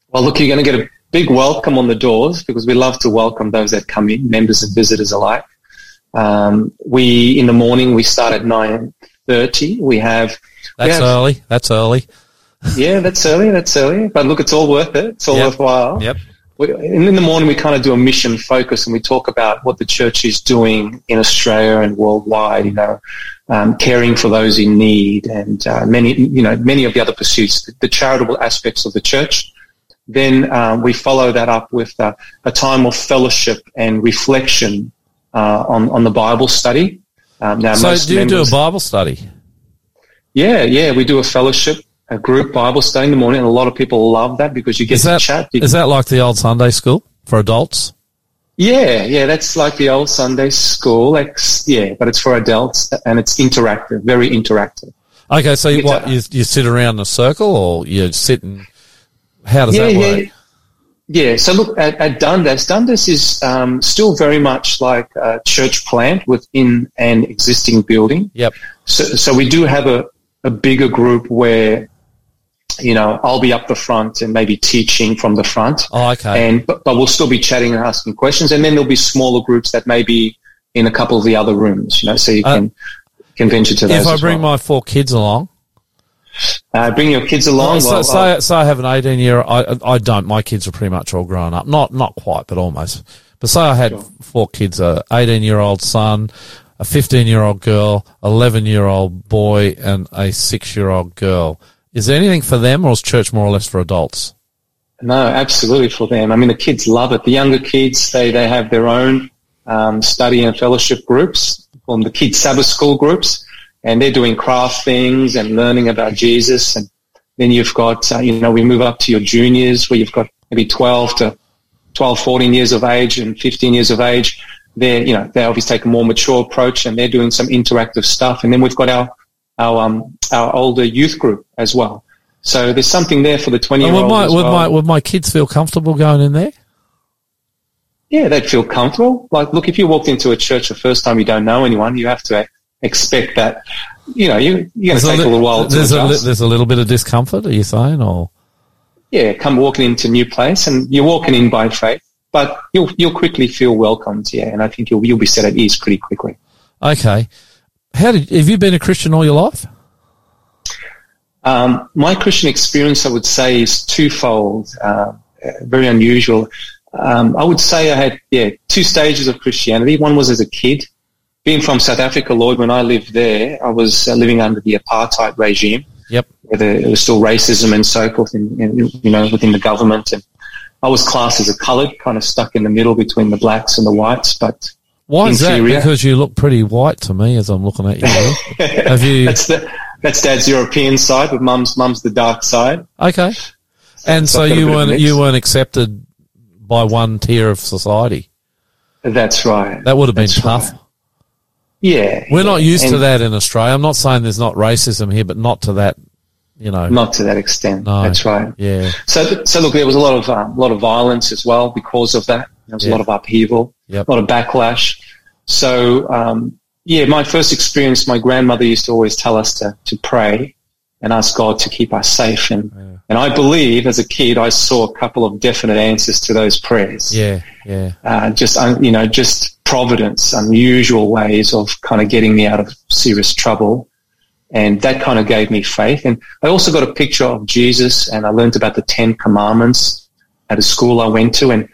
well, look, you're going to get a big welcome on the doors because we love to welcome those that come in, members and visitors alike. Um, we in the morning we start at nine thirty. We have we That's have- early. That's early. Yeah, that's early. That's early. But look, it's all worth it. It's all Yep. worthwhile. Yep. We, in, the morning, we kind of do a mission focus and we talk about what the church is doing in Australia and worldwide, you know, um, caring for those in need and uh, many, you know, many of the other pursuits, the, the charitable aspects of the church. Then um, we follow that up with uh, a time of fellowship and reflection uh, on, on the Bible study. Um, now, So do you do a Bible study? yeah, yeah, we do a fellowship, a group Bible study in the morning, and a lot of people love that because you get Is to chat. Is that like the old Sunday school for adults? yeah, yeah, that's like the old Sunday school. Yeah, but it's for adults and it's interactive, very interactive. Okay, so you, what to- you, you sit around in a circle or you sit and how does yeah, that yeah, work? yeah. So look at, at Dundas. Dundas is um, still very much like a church plant within an existing building. Yep. So, so we do have a, a bigger group where, you know, I'll be up the front and maybe teaching from the front. Oh, okay. And but, but we'll still be chatting and asking questions, and then there'll be smaller groups that may be in a couple of the other rooms. You know, so you Uh, can can venture to those. if I bring well. my four kids along, uh, bring your kids along. so, well, say, uh, say I have an 18 year, I, I don't, my kids are pretty much all grown up. Not, not quite, but almost. But say I had four kids, a 18 year old son, a 15 year old girl, 11 year old boy, and a six year old girl. Is there anything for them or is church more or less for adults? no, absolutely for them. I mean, the kids love it. The younger kids, they they have their own um, study and fellowship groups, called the kids Sabbath school groups, and they're doing craft things and learning about Jesus. And then you've got, uh, you know, we move up to your juniors where you've got maybe 12 to 12, 14 years of age and 15 years of age. They're, you know, they obviously take a more mature approach and they're doing some interactive stuff. And then we've got our, our, um, our older youth group as well. So there's something there for the 20 year would olds. my, would well. my, would my kids feel comfortable going in there? Yeah, they'd feel comfortable. Like, look, if you walked into a church the first time you don't know anyone, you have to expect that, you know, you, you're going to take a li- little while to there's, a, li- there's a little bit of discomfort, are you saying? Or yeah, come walking into a new place and you're walking in by faith, but you'll, you'll quickly feel welcomed. Yeah. And I think you'll, you'll be set at ease pretty quickly. okay, how did have you been a Christian all your life? Um, my Christian experience, I would say, is twofold, uh, very unusual. Um, I would say I had, yeah, two stages of Christianity. One was as a kid. Being from South Africa, Lloyd, when I lived there, I was uh, living under the apartheid regime. Yep. where there, there was still racism and so forth, in, in, you know, within the government. And I was classed as a coloured, kind of stuck in the middle between the blacks and the whites. But Why is that? Because you look pretty white to me as I'm looking at you. [LAUGHS] have you? that's the that's Dad's European side, but Mum's Mum's the dark side. Okay. And so so I've got a you weren't you weren't accepted by one tier of society. That's right. That would have been That's tough. right. yeah, We're not used to that in Australia. I'm not saying there's not racism here, but not to that, you know. Not to that extent. No. That's right. Yeah. So, so look, there was a lot of um, a lot of violence as well because of that. There was Yeah. a lot of upheaval, Yep. a lot of backlash. So, um, yeah, my first experience, my grandmother used to always tell us to to pray and ask God to keep us safe. And and I believe, as a kid, I saw a couple of definite answers to those prayers. Yeah. Yeah. Uh, just un- you know, just providence, unusual ways of kind of getting me out of serious trouble. And that kind of gave me faith. And I also got a picture of Jesus and I learned about the Ten Commandments at a school I went to. And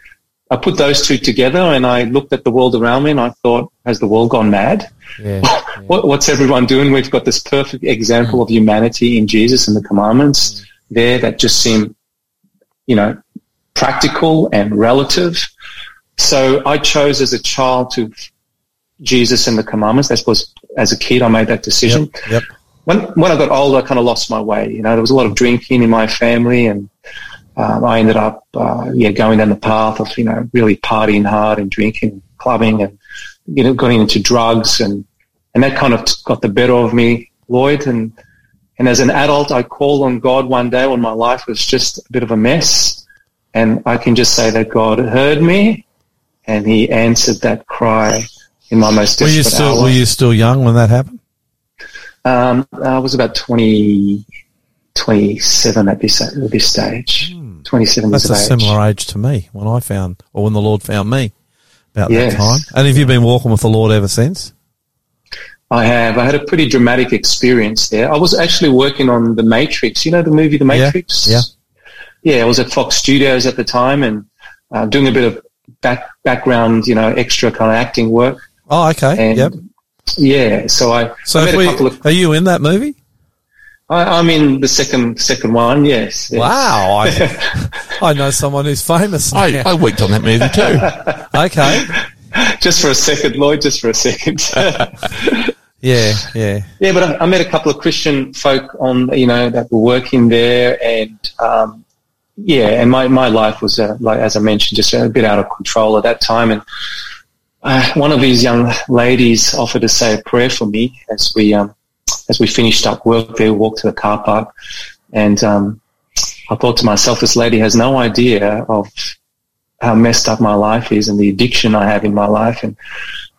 I put those two together and I looked at the world around me and I thought, has the world gone mad? Yeah. [LAUGHS] What, what's everyone doing? We've got this perfect example of humanity in Jesus and the commandments mm. there that just seem, you know, practical and relative. So I chose as a child to Jesus and the commandments. I suppose as a kid, I made that decision. Yep. Yep. When, when I got older, I kind of lost my way. You know, there was a lot of drinking in my family and um, I ended up, uh, yeah, going down the path of, you know, really partying hard and drinking, clubbing and, you know, going into drugs and, and that kind of got the better of me, Lloyd. And, and as an adult, I called on God one day when my life was just a bit of a mess. And I can just say that God heard me and he answered that cry in my most Were desperate you still hour. Were you still young when that happened? Um, I was about 20, 27 at this, at this stage. 27 That's years a age. similar age to me when I found, or when the Lord found me, about Yes. that time. And have you been walking with the Lord ever since? I have. I had a pretty dramatic experience there. I was actually working on The Matrix. You know the movie The Matrix? yeah. Yeah, I was at Fox Studios at the time and uh, doing a bit of back, background, you know, extra kind of acting work. Oh, okay. And yep. yeah, so I, So I if met we, a couple of, are you in that movie? I, I'm in the second, second one. Yes. yes. Wow. I, [LAUGHS] I know someone who's famous now. I, I worked on that movie too. [LAUGHS] okay. Just for a second, Lloyd, just for a second. [LAUGHS] Yeah, yeah. Yeah, but I, I met a couple of Christian folk on, you know, that were working there, and um, yeah, and my my life was uh, like as I mentioned, just a bit out of control at that time. And uh, one of these young ladies offered to say a prayer for me as we um, as we finished up work there, we walked to the car park, and um, I thought to myself, this lady has no idea of how messed up my life is and the addiction I have in my life, and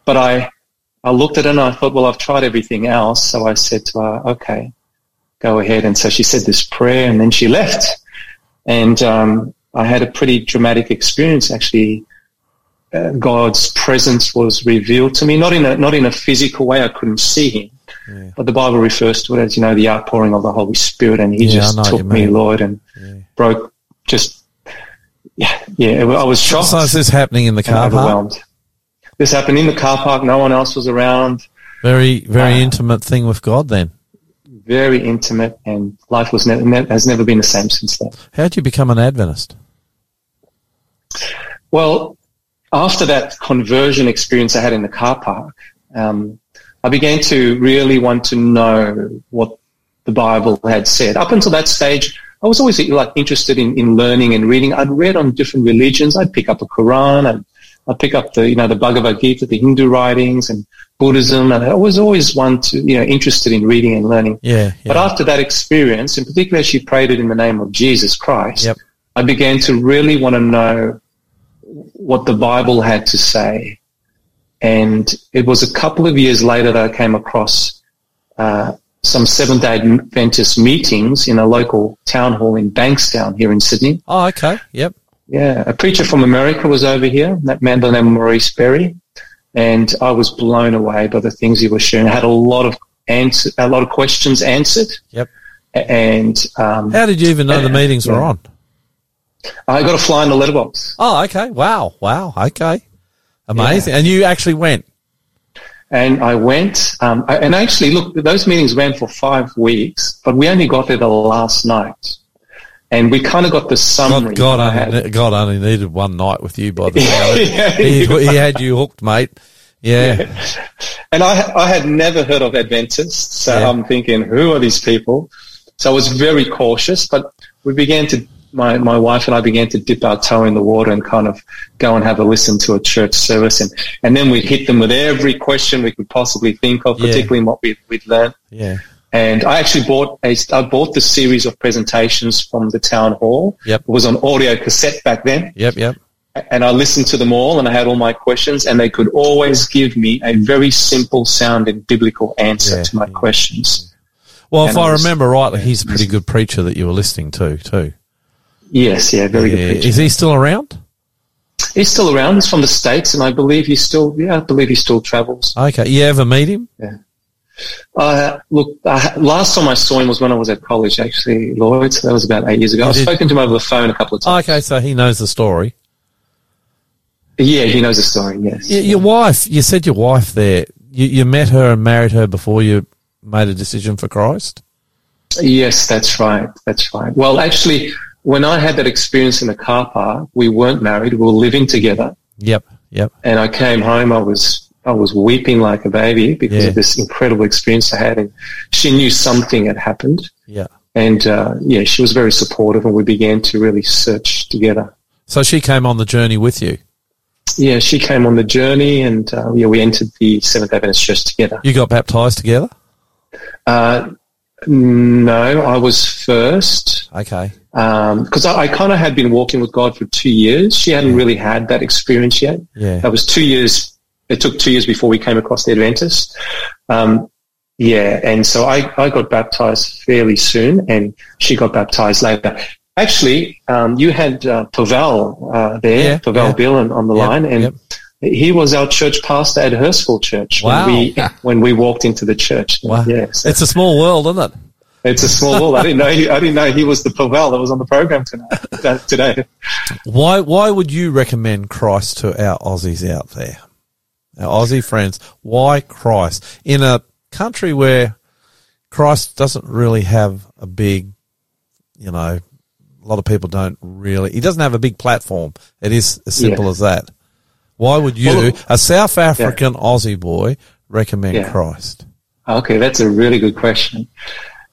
but I I looked at it and I thought, well, I've tried everything else. So I said to her, okay, go ahead. And so she said this prayer and then she left. And um, I had a pretty dramatic experience actually. Uh, God's presence was revealed to me, not in a, not in a physical way. I couldn't see him, but the Bible refers to it as, you know, the outpouring of the Holy Spirit. And he Yeah, just took me. Lord, and broke just, yeah, yeah, I was shocked So is this happening in the car park? This happened in the car park. No one else was around. Very, very Uh, intimate thing with God then. very intimate, and life was ne- ne- has never been the same since then. How'd you become an Adventist? Well, after that conversion experience I had in the car park, um, I began to really want to know what the Bible had said. Up until that stage, I was always like interested in, in learning and reading. I'd read on different religions. I'd pick up a Quran. I'd, I'd pick up the, you know, the Bhagavad Gita, the Hindu writings and Buddhism. And I was always one to, you know, interested in reading and learning. Yeah, But after that experience, in particular, she prayed it in the name of Jesus Christ. Yep. I began to really want to know what the Bible had to say. And it was a couple of years later that I came across uh, some Seventh day Adventist meetings in a local town hall in Bankstown here in Sydney. Oh, okay. Yep. Yeah, a preacher from America was over here, that man by the name of Maurice Berry, and I was blown away by the things he was sharing. I had a lot of answer, a lot of questions answered, Yep. and um, How did you even know the [LAUGHS] meetings were on? I got a fly in the letterbox. Oh, okay. Wow. Wow. Okay. Amazing. And you actually went. And I went, um, I- and actually, look, those meetings ran for five weeks, but we only got there the last night. And we kind of got the summary. God, God, I had. only, God only needed one night with you by the [LAUGHS] way. Yeah, he, he had you hooked, mate. Yeah. [LAUGHS] And I, I had never heard of Adventists, so Yeah. I'm thinking, who are these people? So I was very cautious, but we began to my, my wife and I began to dip our toe in the water and kind of go and have a listen to a church service. And, and then we'd hit them with every question we could possibly think of, Yeah. particularly in what we, we'd learned. Yeah. And I actually bought a, I bought the series of presentations from the town hall. Yep. It was on audio cassette back then. Yep. Yep. And I listened to them all and I had all my questions and they could always give me a very simple sounding biblical answer Yeah. to my questions. Well, if And I I was- remember rightly, he's a pretty good preacher that you were listening to too. Yes, yeah, very Yeah. good preacher. Is he still around? He's still around. He's from the States and I believe he still, yeah, I believe he still travels. Okay. You ever meet him? Uh, look, uh, last time I saw him was when I was at college, actually, Lloyd. So that was about eight years ago. I've spoken to him over the phone a couple of times. Okay. So he knows the story. Yeah, he knows the story. Yes. Y- Your wife, you said your wife there, you, you met her and married her before you made a decision for Christ? Yes, that's right. That's right. Well, actually, when I had that experience in the car park, we weren't married. We were living together, Yep. Yep. and I came home. I was I was weeping like a baby because Yeah. of this incredible experience I had, and she knew something had happened. Yeah. And uh, yeah, she was very supportive, and we began to really search together. So she came on the journey with you. Yeah, she came on the journey, and uh, yeah, we entered the Seventh Adventist Church together. You got baptized together? Uh, no, I was first. Okay. because I, I kind of had been walking with God for two years. She hadn't really had that experience yet. Yeah. That was two years. It took two years before we came across the Adventist. Um, yeah, and so I, I got baptized fairly soon, and she got baptized later. Actually, um, you had uh, Pavel uh, there, Yeah, Pavel yeah. Bill on, on the Yep, line, and yep. He was our church pastor at Hurstville Church Wow. when we [LAUGHS] when we walked into the church. Wow. Yeah, so It's a small world, isn't it? it's a small world. I didn't know. He, I didn't know he was the Pavel that was on the program tonight [LAUGHS] today. Why why would you recommend Christ to our Aussies out there? Our Aussie friends, why Christ? In a country where Christ doesn't really have a big, you know, a lot of people don't really, he doesn't have a big platform. It is as simple Yeah. as that. Why would you, Well, a South African Aussie boy, recommend Yeah. Christ? Okay, that's a really good question.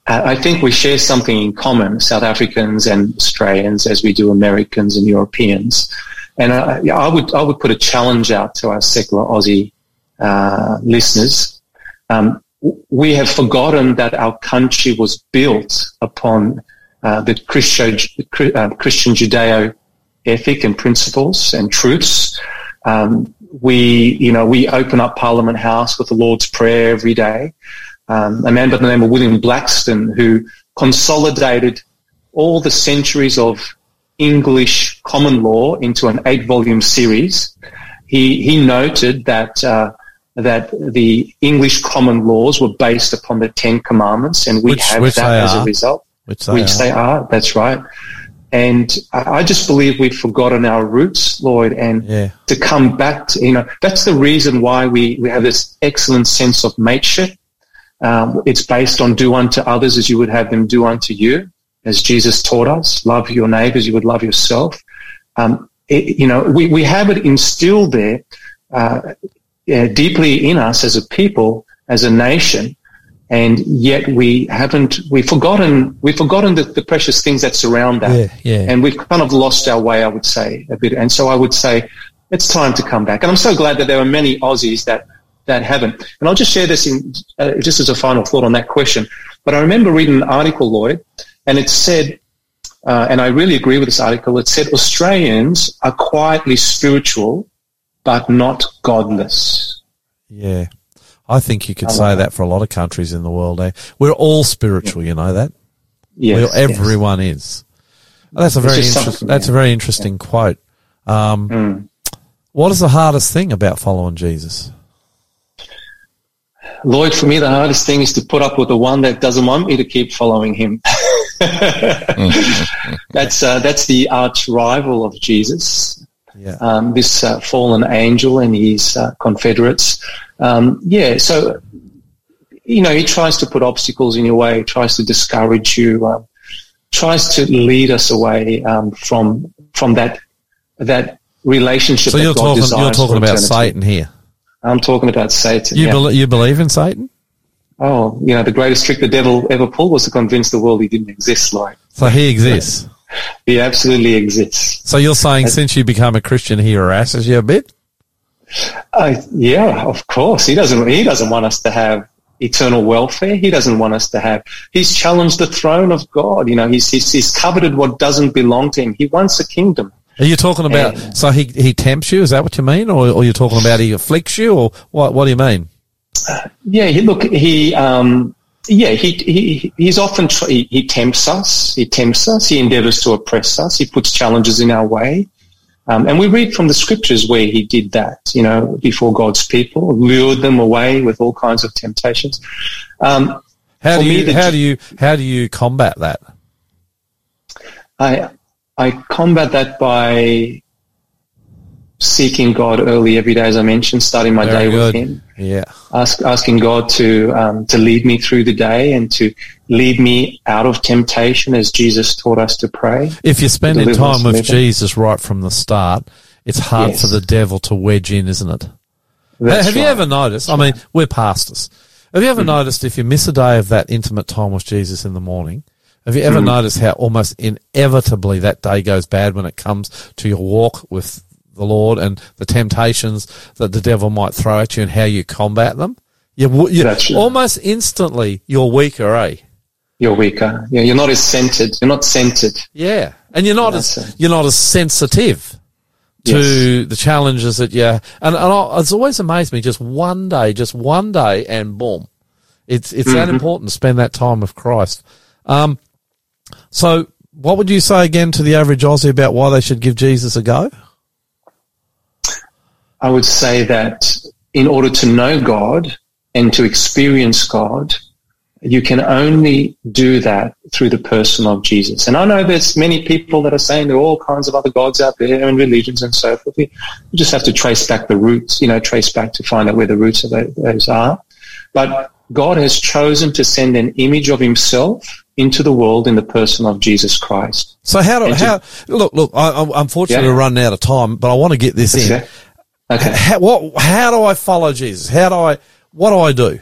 Uh, I think we share something in common, South Africans and Australians, as we do Americans and Europeans. And I, I would I would put a challenge out to our secular Aussie uh, listeners. Um, we have forgotten that our country was built upon uh, the Christian, uh, Christian Judeo ethic and principles and truths. Um, we, you know, we open up Parliament House with the Lord's Prayer every day. Um, a man by the name of William Blackstone, who consolidated all the centuries of English common law into an eight-volume series. He he noted that uh, that the English common laws were based upon the Ten Commandments, and we Which- have which that as a result Which they which are. they are. That's right. And I just believe we've forgotten our roots, Lloyd, and Yeah. to come back to, you know, that's the reason why we, we have this excellent sense of mateship. Um, it's based on do unto others as you would have them do unto you, as Jesus taught us. Love your neighbors, you would love yourself. Um, it, you know, we, we have it instilled there uh, yeah, deeply in us as a people, as a nation, and yet we haven't we've forgotten we've forgotten the, the precious things that surround that. Yeah, yeah. and we've kind of lost our way i would say a bit. And so i would say it's time to come back. And i'm so glad that there are many aussies that that haven't. And i'll just share this in uh, just as a final thought on that question. But i remember reading an article lloyd and it said uh, and i really agree with this article it said australians are quietly spiritual but not godless. Yeah. I think you could I say like that for a lot of countries in the world. Eh? We're all spiritual, you know that? yes, Well, everyone is. Oh, that's a very interesting. something, That's a very interesting quote. Um, Mm. What is the hardest thing about following Jesus? Lloyd, for me, the hardest thing is to put up with the one that doesn't want me to keep following him. [LAUGHS] [LAUGHS] that's uh, that's the arch rival of Jesus, Yeah, um, this uh, fallen angel and his uh, confederates. Um, yeah, so you know he tries to put obstacles in your way, tries to discourage you, um, tries to lead us away um, from from that that relationship. so that you're God talking. You're talking about. Satan here. I'm talking about Satan. You yeah. bel you believe in Satan? Oh, you know, the greatest trick the devil ever pulled was to convince the world he didn't exist. Like, So he exists. He absolutely exists. So you're saying since you become a Christian, he harasses you a bit? Uh, yeah, of course. He doesn't. He doesn't want us to have eternal welfare. He doesn't want us to have. He's challenged the throne of God. You know, he's he's, he's coveted what doesn't belong to him. He wants a kingdom. Are you talking about? Yeah. So he he tempts you? Is that what you mean, or or you're talking about he afflicts you, or what? What do you mean? Yeah. He, look. He. Um, yeah. He. He. He's often. Tr- he, he tempts us. He tempts us. He endeavors to oppress us. He puts challenges in our way. Um, and we read from the scriptures where he did that, you know, before God's people, lured them away with all kinds of temptations. Um, How do you the- how do you how do you combat that? I I combat that by seeking God early every day, as I mentioned, starting my Very day good. with Him, Yeah. ask, asking God to um, to lead me through the day and to lead me out of temptation, as Jesus taught us to pray. If you're spending time with. Jesus right from the start, it's hard Yes. for the devil to wedge in, isn't it? That's have you ever noticed? I mean, we're pastors. Have you ever noticed if you miss a day of that intimate time with Jesus in the morning? Have you ever noticed how almost inevitably that day goes bad when it comes to your walk with the Lord and the temptations that the devil might throw at you and how you combat them? You, you right. almost instantly you're weaker, eh? You're weaker. Yeah, you're not as centered. You're not centered. Yeah, and you're not That's as you're not as sensitive to the challenges that you and, and I, it's always amazed me. Just one day, just one day, and boom, it's it's that important to spend that time with Christ. Um, so what would you say again to the average Aussie about why they should give Jesus a go? I would say that in order to know God and to experience God, you can only do that through the person of Jesus. And I know there's many people that are saying there are all kinds of other gods out there and religions and so forth. You just have to trace back the roots, you know, trace back to find out where the roots of those are. But God has chosen to send an image of himself into the world in the person of Jesus Christ. So how do to- how look look? I, I'm unfortunately Yeah. running out of time, but I want to get this in. Okay. How, what? How do I follow Jesus? How do I? What do I do?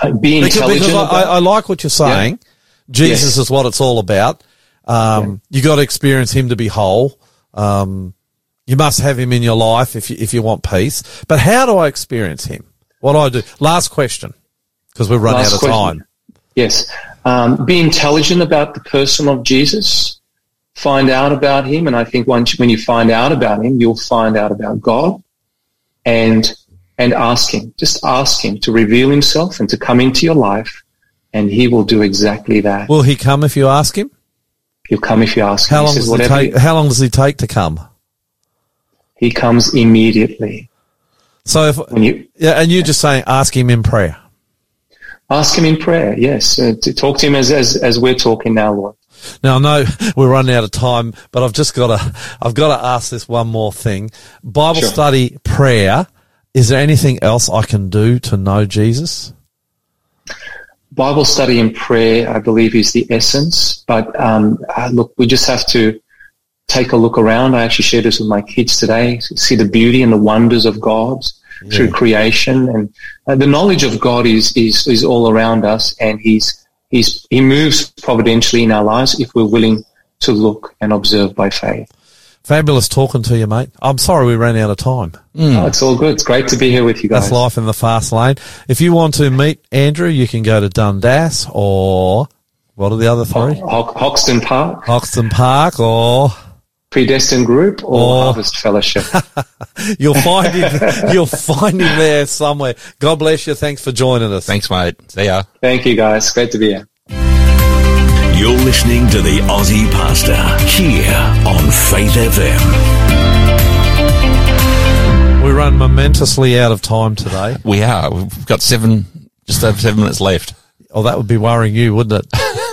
Uh, Be Because, intelligent. because I, I, I like what you're saying. Jesus Yes. is what it's all about. Um, You got to experience Him to be whole. Um, you must have Him in your life if you if you want peace. But how do I experience Him? What do I do? Last question, because we've run Last out of question. time. Yes. Um, be intelligent about the person of Jesus. Find out about him. And I think once, when you find out about him, you'll find out about God and, and ask him. Just ask him to reveal himself and to come into your life. And he will do exactly that. Will He come if you ask Him? He'll come if you ask him. How He long says, does it take? you-" How long does He take to come? He comes immediately. So if When you yeah, and you're just saying ask Him in prayer. ask him in prayer, yes, uh, to talk to him as, as, as we're talking now, Lord. Now I know [LAUGHS] we're running out of time, but I've just got to, I've got to ask this one more thing. Bible Sure. study, prayer. Is there anything else I can do to know Jesus? Bible study and prayer, I believe, is the essence. But um, uh, look, we just have to take a look around. I actually shared this with my kids today. See the beauty and the wonders of God through creation, and uh, the knowledge of God is is is all around us, and He's He's He moves providentially in our lives if we're willing to look and observe by faith. Fabulous talking to you, mate. I'm sorry we ran out of time. Mm. Oh, it's all good. It's great to be here with you guys. That's life in the fast lane. If you want to meet Andrew, you can go to Dundas or what are the other three? Ho- Hoxton Park, Hoxton Park or Predestined Group, or Or- Harvest Fellowship. [LAUGHS] you'll find him, [LAUGHS] you'll find him there somewhere. God bless you. Thanks for joining us. Thanks, mate. See ya. Thank you, guys. Great to be here. You're listening to the Aussie Pastor here on Faith FM. We run momentously out of time today. We are. We've got seven, just over seven minutes left. Oh, that would be worrying you, wouldn't it?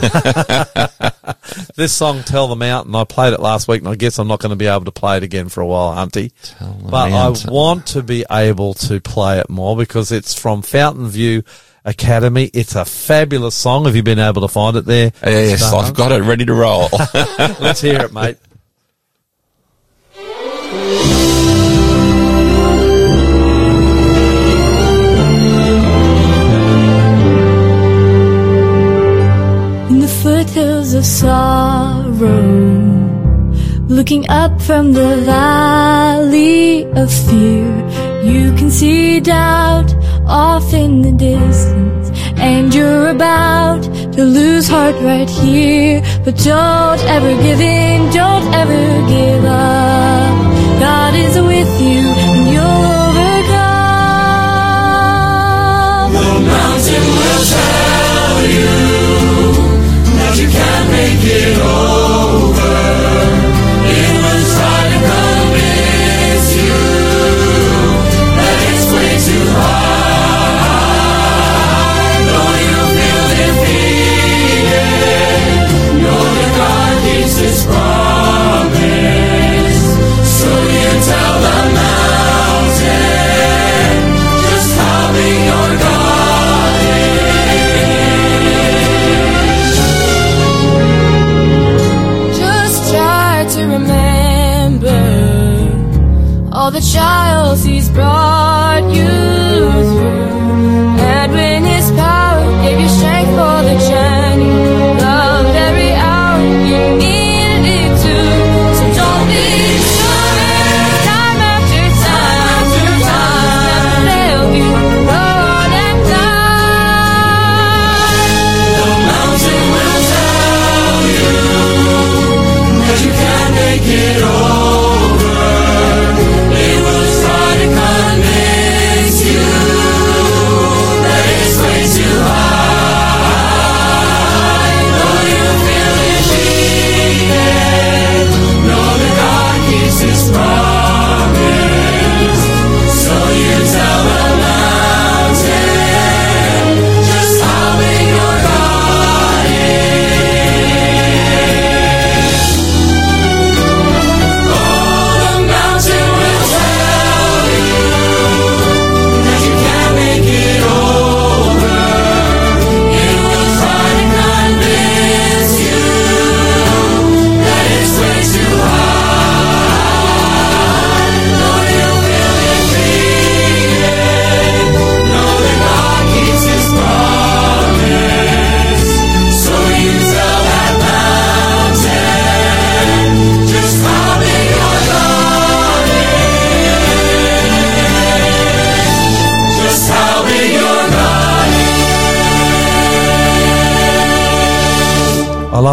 [LAUGHS] this song, Tell the Mountain, I played it last week and I guess I'm not going to be able to play it again for a while, Hunty. But Mountain. I want to be able to play it more because it's from Fountainview Academy. It's a fabulous song. Have you been able to find it there? Yes, I've got it ready to roll. [LAUGHS] Let's hear it, mate. Of sorrow, Looking up from the valley of fear, you can see doubt off in the distance, and you're about to lose heart right here. But don't ever give in, don't ever give up. God is with you, and you'll it trials He's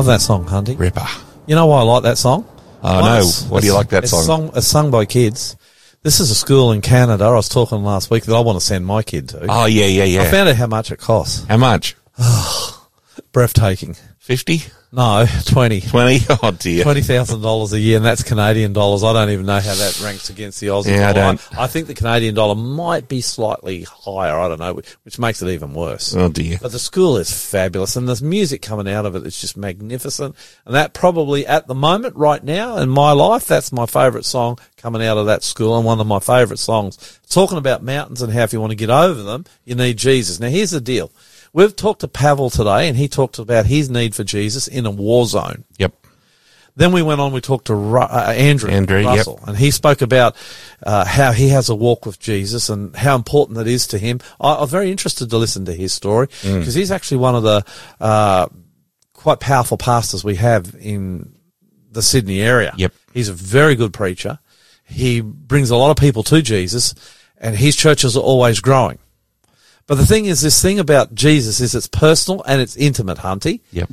love that song, Hunty. Ripper. You know why I like that song? Oh, One, no. What do you like that it's song? song? It's sung by kids. This is a school in Canada. I was talking last week that I want to send my kid to. Oh, yeah, yeah, yeah. I found out how much it costs. How much? Breathtaking. 50? No, [LAUGHS] 20. 20? Oh, dear. Twenty thousand dollars a year, and that's Canadian dollars. I don't even know how that ranks against the Aussie Yeah, I dollar. don't. I think the Canadian dollar might be slightly higher. I don't know, which, which makes it even worse. Oh, dear. But the school is fabulous, and the music coming out of it is just magnificent. And that probably, at the moment, right now in my life, that's my favourite song coming out of that school, and one of my favourite songs. Talking about mountains and how if you want to get over them, you need Jesus. Now, here's the deal. We've talked to Pavel today, and he talked about his need for Jesus in a war zone. Yep. Then we went on. We talked to Ru- uh, Andrew, Andrew, yep. Russell, and he spoke about uh, how he has a walk with Jesus and how important that is to him. I, was very interested to listen to his story Mm. because he's actually one of the uh, quite powerful pastors we have in the Sydney area. Yep. he's a very good preacher. He brings a lot of people to Jesus, and his churches are always growing. But the thing is, this thing about Jesus is it's personal and it's intimate, Hunty. Yep.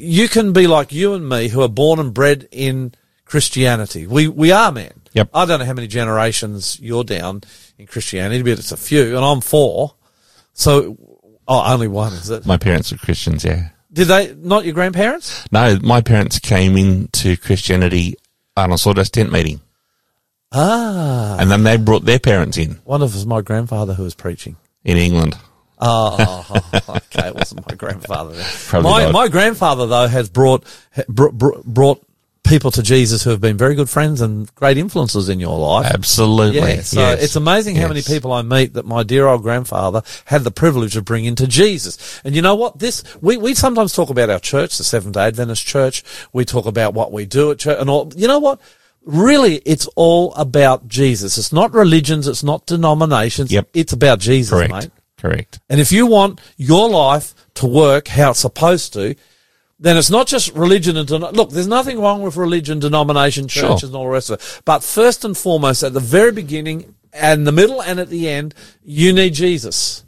You can be like you and me who are born and bred in Christianity. We, we are, man. Yep. I don't know how many generations you're down in Christianity, but it's a few, and I'm four. So, oh, only one, is it? My parents were Christians, yeah. Did they, not your grandparents? No, my parents came into Christianity on a sawdust tent meeting. Ah. And then they brought their parents in, One of us was my grandfather who was preaching. In England. Oh, [LAUGHS] okay. It wasn't my grandfather. Probably My, not. my grandfather, though, has brought, ha- br- br- brought people to Jesus who have been very good friends and great influences in your life. Absolutely. Yeah, so yes. it's amazing how many people I meet that my dear old grandfather had the privilege of bringing to Jesus. And you know what? This we we sometimes talk about our church, the Seventh Day Adventist Church. We talk about what we do at church and all. You know what? Really, it's all about Jesus. It's not religions. It's not denominations. Yep. It's about Jesus, Correct. mate. Correct. And if you want your life to work how it's supposed to, then it's not just religion and den- look. There's nothing wrong with religion, denomination, Sure. churches, and all the rest of it. But first and foremost, at the very beginning, and the middle, and at the end, you need Jesus.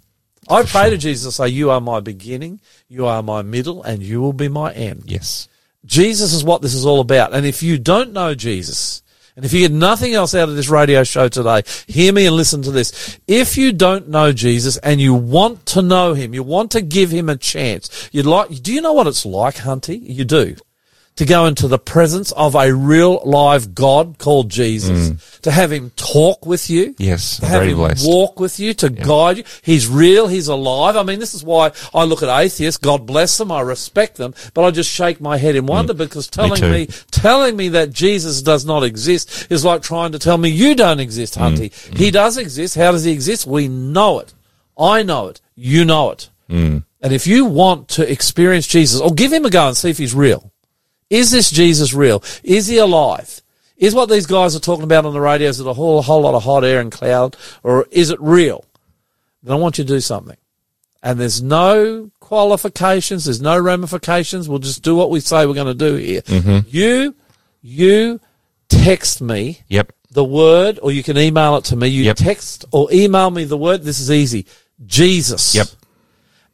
I pray to Jesus, say, "You are my beginning, you are my middle, and you will be my end." Yes. Jesus is what this is all about. And if you don't know Jesus, and if you get nothing else out of this radio show today, hear me and listen to this. If you don't know Jesus and you want to know him, you want to give him a chance, you'd like, do you know what it's like, Hunty? You do. To go into the presence of a real live God called Jesus, mm. to have him talk with you, Mm. Yes, to have him blessed. walk with you, to guide you. He's real. He's alive. I mean, this is why I look at atheists. God bless them. I respect them, but I just shake my head in wonder mm. because telling too. me, telling me that Jesus does not exist is like trying to tell me you don't exist, mm. Hunty. He does exist. How does he exist? We know it. I know it. You know it. And if you want to experience Jesus, or give him a go and see if he's real. Is this Jesus real? Is he alive? Is what these guys are talking about on the radios with a whole, whole lot of hot air and cloud, or is it real? Then I want you to do something. And there's no qualifications, there's no ramifications. We'll just do what we say we're going to do here. Mm-hmm. You, you text me Yep. the word, or you can email it to me. You Yep. text or email me the word. This is easy. Jesus. Yep.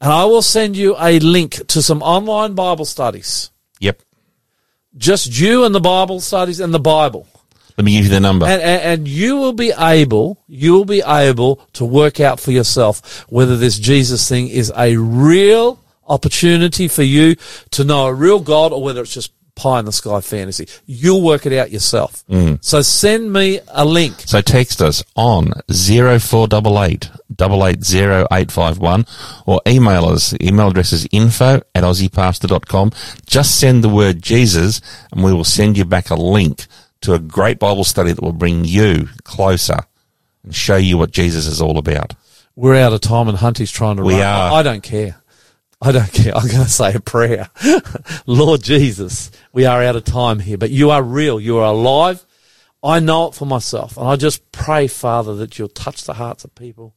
And I will send you a link to some online Bible studies. Yep. Just you and the Bible studies and the Bible. Let me give you the number. And, and, and you will be able, you will be able to work out for yourself whether this Jesus thing is a real opportunity for you to know a real God or whether it's just pie in the sky fantasy. You'll work it out yourself. Mm. So send me a link. So text us on 0488 880851 or email us. The email address is info at aussiepastor.com. Just send the word Jesus and we will send you back a link to a great Bible study that will bring you closer and show you what Jesus is all about. We're out of time and Hunty's trying to We run. are. I don't care. I don't [LAUGHS] care. I'm going to say a prayer. [LAUGHS] Lord Jesus, we are out of time here, but you are real. You are alive. I know it for myself. And I just pray, Father, that you'll touch the hearts of people,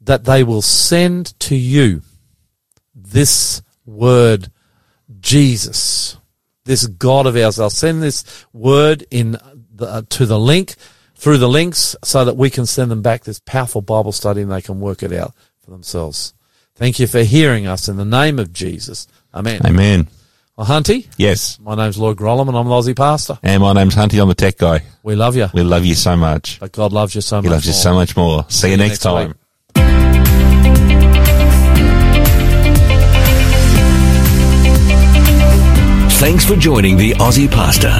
that they will send to you this word, Jesus, this God of ours. They'll send this word in the, uh, to the link through the links so that we can send them back this powerful Bible study and they can work it out for themselves. Thank you for hearing us in the name of Jesus. Amen. Amen. Well, Hunty, Yes. my name's Lloyd Grolimund and I'm an Aussie pastor. And my name's Hunty. I'm the tech guy. We love you, We love you so much. but God loves you so much. He loves you more. so much more. See, you you next, next time. week. Thanks for joining the Aussie Pastor.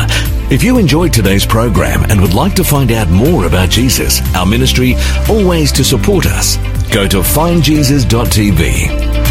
If you enjoyed today's program and would like to find out more about Jesus, our ministry, or ways to support us, go to findjesus.tv.